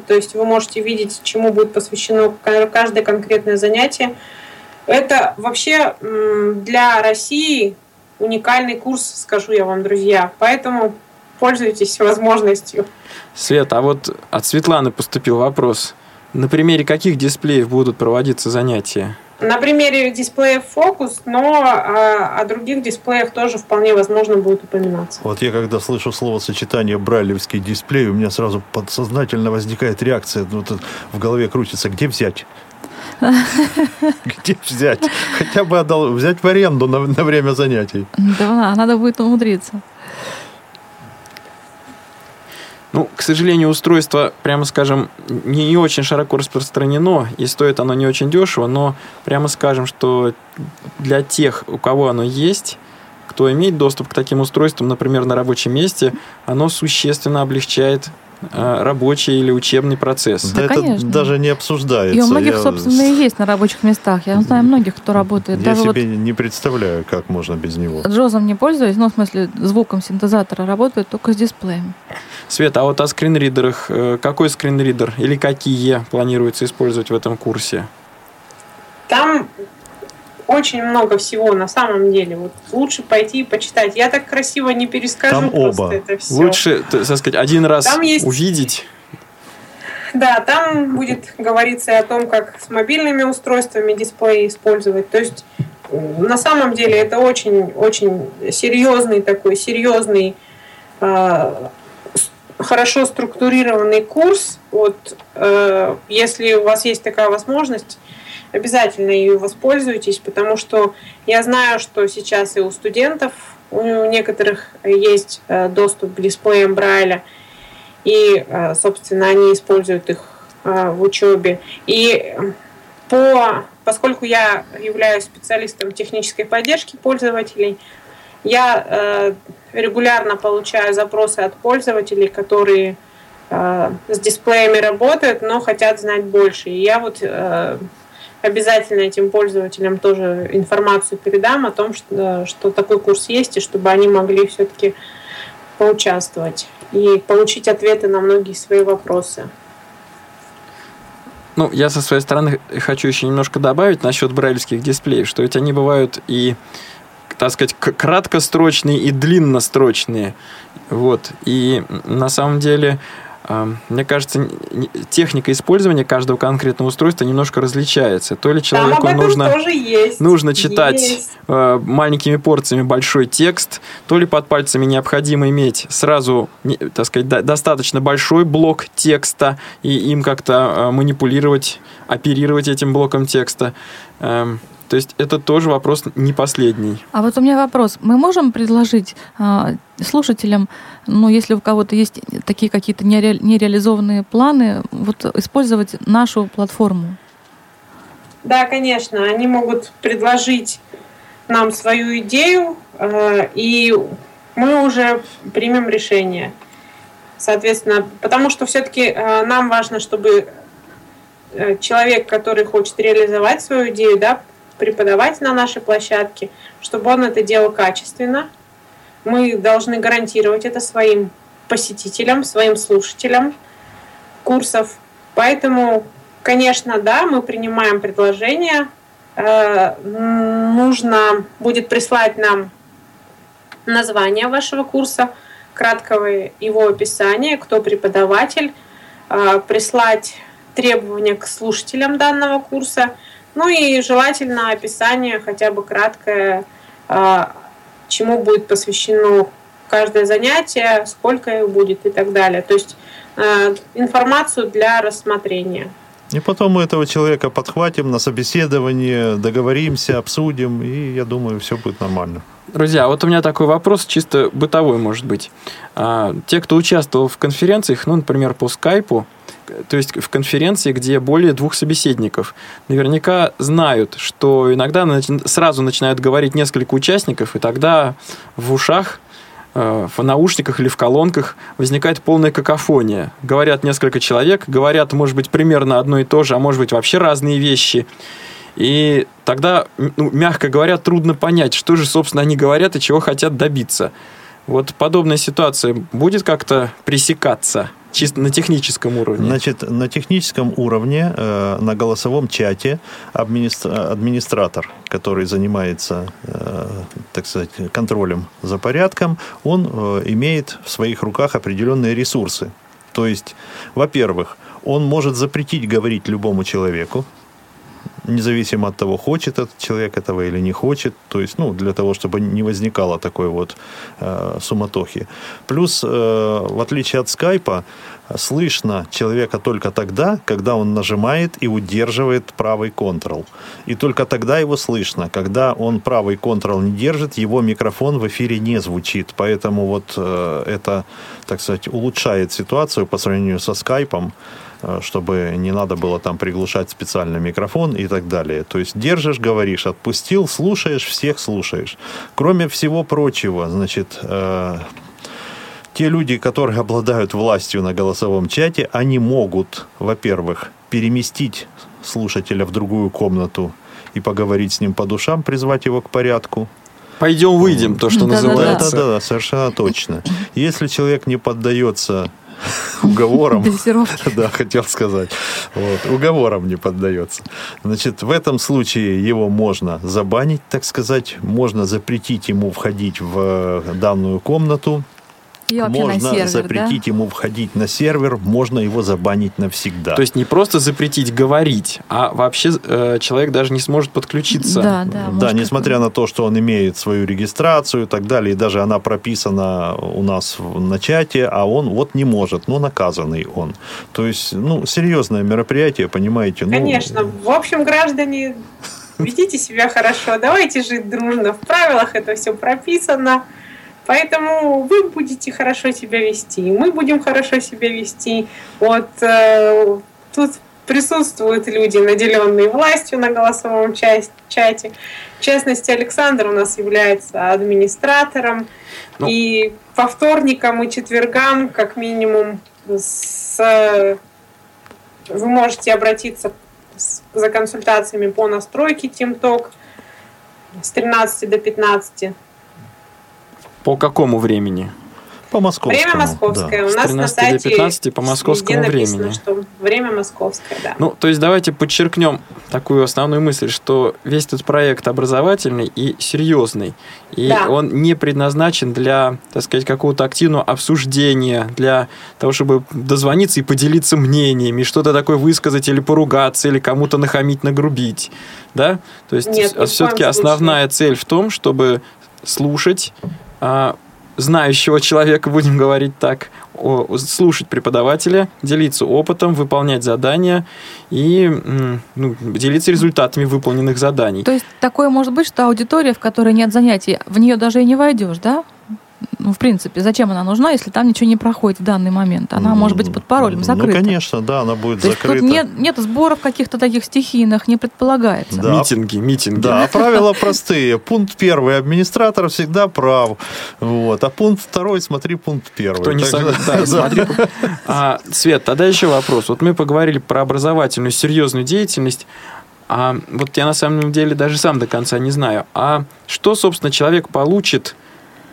то есть вы можете видеть, чему будет посвящено каждое конкретное занятие. Это вообще для России уникальный курс, скажу я вам, друзья. Поэтому пользуйтесь возможностью. Свет, а вот от Светланы поступил вопрос. На примере каких дисплеев будут проводиться занятия? На примере дисплея фокус, но а, о других дисплеях тоже вполне возможно будет упоминаться. Вот я когда слышу словосочетание брайлевский дисплей, у меня сразу подсознательно возникает реакция, ну, вот в голове крутится, где взять? Где взять? Хотя бы отдал, взять в аренду на, на время занятий. Да, надо будет умудриться. Ну, к сожалению, устройство, прямо скажем, не, очень широко распространено, и стоит оно не очень дешево, но прямо скажем, что для тех, у кого оно есть, кто имеет доступ к таким устройствам, например, на рабочем месте, оно существенно облегчает рабочий или учебный процесс. Да, Да, это конечно. даже не обсуждается. И у многих, Я собственно, и есть на рабочих местах. Я знаю многих, кто работает. Я Даже вот себе не представляю, как можно без него. Джозом не пользуюсь, ну, в смысле, звуком синтезатора работает только с дисплеем. Света, а вот о скринридерах, э, какой скринридер или какие планируется использовать в этом курсе? Там очень много всего на самом деле. Вот лучше пойти и почитать. Я так красиво не перескажу Там просто оба. это все. Лучше, так сказать, один раз Там есть- увидеть. Да, там будет говориться и о том, как с мобильными устройствами дисплей использовать. То есть на самом деле это очень-очень серьезный такой, серьезный, э, хорошо структурированный курс. Вот э, если у вас есть такая возможность, обязательно ее воспользуйтесь, потому что я знаю, что сейчас и у студентов, у некоторых есть э, доступ к дисплеям Брайля, и, э, собственно, они используют их э, в учебе. И по, поскольку я являюсь специалистом технической поддержки пользователей, я регулярно получаю запросы от пользователей, которые с дисплеями работают, но хотят знать больше. И я вот обязательно этим пользователям тоже информацию передам о том, что, что такой курс есть, и чтобы они могли все-таки поучаствовать и получить ответы на многие свои вопросы. Ну, я со своей стороны хочу еще немножко добавить насчет брайлевских дисплеев, что ведь они бывают и, так сказать, краткострочные и длиннострочные. Вот. И на самом деле, мне кажется, техника использования каждого конкретного устройства немножко различается. То ли человеку нужно... Нужно читать Есть. э, маленькими порциями большой текст, то ли под пальцами необходимо иметь сразу, так сказать, до- достаточно большой блок текста и им как-то э, манипулировать, оперировать этим блоком текста. То есть это тоже вопрос не последний. А вот у меня вопрос. Мы можем предложить а, слушателям, ну, если у кого-то есть такие какие-то нере- нереализованные планы, вот использовать нашу платформу? Да, конечно, они могут предложить нам свою идею, э, и мы уже примем решение. Соответственно, потому что все-таки нам важно, чтобы э, человек, который хочет реализовать свою идею, да, преподавать на нашей площадке, чтобы он это делал качественно. Мы должны гарантировать это своим посетителям, своим слушателям курсов. Поэтому, конечно, да, мы принимаем предложение. Э, Нужно будет прислать нам название вашего курса, краткого его описания, кто преподаватель, э, прислать требования к слушателям данного курса, ну и желательно описание хотя бы краткое, э, чему будет посвящено каждое занятие, сколько их будет и так далее. То есть э, информацию для рассмотрения. И потом мы этого человека подхватим на собеседование, договоримся, обсудим, и я думаю, все будет нормально. Друзья, вот у меня такой вопрос, чисто бытовой, может быть. А, те, кто участвовал в конференциях, ну, например, по скайпу, то есть в конференции, где более двух собеседников, наверняка знают, что иногда сразу начинают говорить несколько участников, и тогда в ушах э, в наушниках или в колонках возникает полная какофония. Говорят несколько человек, говорят, может быть, примерно одно и то же, а может быть, вообще разные вещи. И тогда, ну, мягко говоря, трудно понять, что же, собственно, они говорят и чего хотят добиться. Вот подобная ситуация будет как-то пресекаться чисто на техническом уровне? Значит, на техническом уровне, э, на голосовом чате администра- администратор, который занимается, э, так сказать, контролем за порядком, он э, имеет в своих руках определенные ресурсы. То есть, во-первых, он может запретить говорить любому человеку, независимо от того, хочет этот человек этого или не хочет, то есть, ну, для того, чтобы не возникало такой вот э, суматохи. Плюс, э, в отличие от скайпа, слышно человека только тогда, когда он нажимает и удерживает правый контрол. И только тогда его слышно. Когда он правый контрол не держит, его микрофон в эфире не звучит. Поэтому вот э, это, так сказать, улучшает ситуацию по сравнению со скайпом чтобы не надо было там приглушать специальный микрофон и так далее. То есть держишь, говоришь, отпустил, слушаешь, всех слушаешь. Кроме всего прочего, значит, э, те люди, которые обладают властью на голосовом чате, они могут, во-первых, переместить слушателя в другую комнату и поговорить с ним по душам, призвать его к порядку. Пойдем выйдем, то, что да, называется. Да, да, да, совершенно точно. Если человек не поддается уговорам, да, хотел сказать, вот, уговорам не поддается. Значит, в этом случае его можно забанить, так сказать, можно запретить ему входить в данную комнату, и можно сервер, запретить да? ему входить на сервер, можно его забанить навсегда. То есть не просто запретить говорить, а вообще э, человек даже не сможет подключиться. Да, да. Да, несмотря на то, что он имеет свою регистрацию и так далее, и даже она прописана у нас на чате, а он вот не может, ну наказанный он. То есть, ну, серьезное мероприятие, понимаете? Конечно. Ну... В общем, граждане, ведите себя хорошо, давайте жить дружно. В правилах это все прописано. Поэтому вы будете хорошо себя вести, мы будем хорошо себя вести. Вот э, тут присутствуют люди, наделенные властью на голосовом чате. В частности, Александр у нас является администратором. Ну. И по вторникам и четвергам, как минимум, с, вы можете обратиться за консультациями по настройке TeamTalk с 13 до 15 по какому времени? По московскому. Время московское. Да. У нас 13 на сайте до 15 по московскому написано, времени. Что время московское, да. Ну, то есть давайте подчеркнем такую основную мысль, что весь этот проект образовательный и серьезный. И Да. он не предназначен для, так сказать, какого-то активного обсуждения, для того, чтобы дозвониться и поделиться мнениями, что-то такое высказать или поругаться, или кому-то нахамить, нагрубить. Да? То есть коем все-таки основная цель в том, чтобы слушать а, знающего человека, будем говорить так, слушать преподавателя, делиться опытом, выполнять задания и ну, делиться результатами выполненных заданий. То есть такое может быть, что аудитория, в которой нет занятий, в нее даже и не войдешь, да? Ну, в принципе, зачем она нужна, если там ничего не проходит в данный момент? Она может быть под паролем закрыта. Ну, конечно, да, она будет То есть закрыта. тут нет, нет сборов каких-то таких стихийных, не предполагается. Да. Митинги, митинги. Да, а правила простые. Пункт первый. Администратор всегда прав. Вот. А пункт второй, смотри пункт первый. Кто не согласен, смотри. А, Свет, тогда еще вопрос. Вот мы поговорили про образовательную серьезную деятельность. А вот я на самом деле даже сам до конца не знаю. А что, собственно, человек получит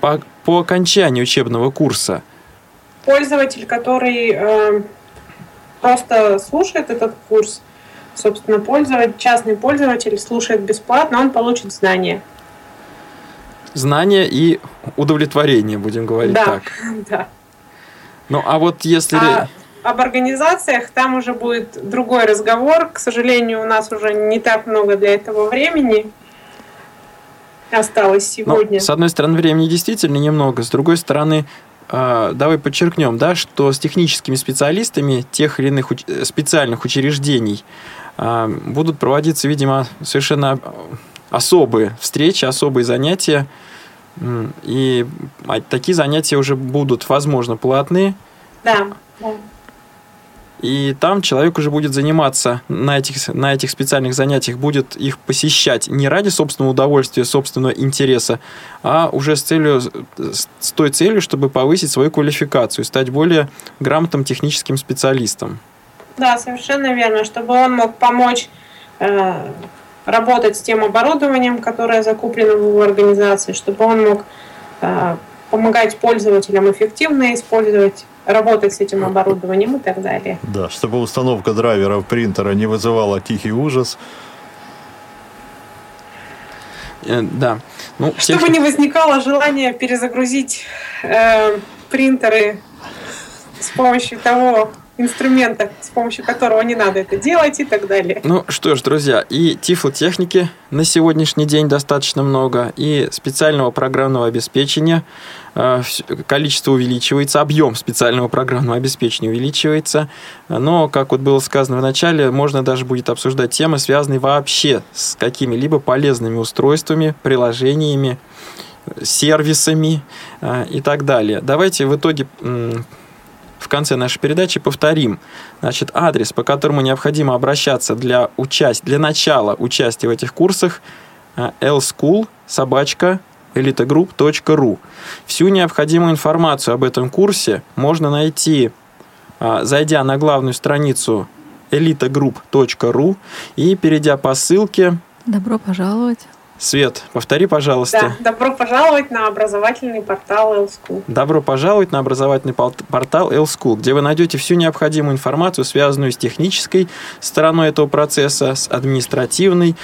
по, по окончании учебного курса? Пользователь, который э, просто слушает этот курс, собственно, пользователь, частный пользователь слушает бесплатно, он получит знания. Знания и удовлетворение, будем говорить да, так. да. Ну, а вот если... А об организациях там уже будет другой разговор. К сожалению, у нас уже не так много для этого времени осталось Ну, сегодня. с одной стороны, времени действительно немного, с другой стороны, э, давай подчеркнем, да, что с техническими специалистами тех или иных уч- э, специальных учреждений э, будут проводиться, видимо, совершенно особые встречи, особые занятия. И а, такие занятия уже будут, возможно, платные. Да. И там человек уже будет заниматься на этих, на этих специальных занятиях, будет их посещать не ради собственного удовольствия, собственного интереса, а уже с, целью, с той целью, чтобы повысить свою квалификацию, стать более грамотным техническим специалистом. Да, совершенно верно, чтобы он мог помочь э, работать с тем оборудованием, которое закуплено в его организации, чтобы он мог э, помогать пользователям эффективно использовать, работать с этим оборудованием и так далее. Да, чтобы установка драйверов принтера не вызывала тихий ужас. Э, Да. Ну, Чтобы не возникало желания перезагрузить э, принтеры с помощью того, инструмента, с помощью которого не надо это делать и так далее. Ну что ж, друзья, и тифлотехники на сегодняшний день достаточно много, и специального программного обеспечения э, количество увеличивается, объем специального программного обеспечения увеличивается, но, как вот было сказано в начале, можно даже будет обсуждать темы, связанные вообще с какими-либо полезными устройствами, приложениями, сервисами э, и так далее. Давайте в итоге в конце нашей передачи повторим. Значит, адрес, по которому необходимо обращаться для, участия, для начала участия в этих курсах lschool собачка elitogroup.ru. Всю необходимую информацию об этом курсе можно найти, а, зайдя на главную страницу elitogroup.ru и перейдя по ссылке Добро пожаловать Свет, повтори, пожалуйста. Да, добро пожаловать на образовательный портал L-School. Добро пожаловать на образовательный портал L-School, где вы найдете всю необходимую информацию, связанную с технической стороной этого процесса, с административной,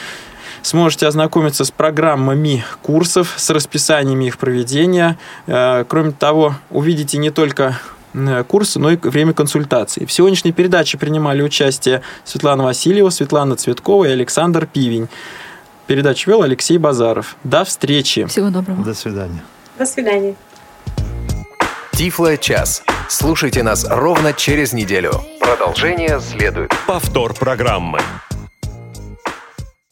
сможете ознакомиться с программами курсов, с расписаниями их проведения. Э, кроме того, увидите не только курсы, но и время консультаций. В сегодняшней передаче принимали участие Светлана Васильева, Светлана Цветкова и Александр Пивень. Передачу вел Алексей Базаров. До встречи. Всего доброго. До свидания. До свидания. Тифло час. Слушайте нас ровно через неделю. Продолжение следует. Повтор программы.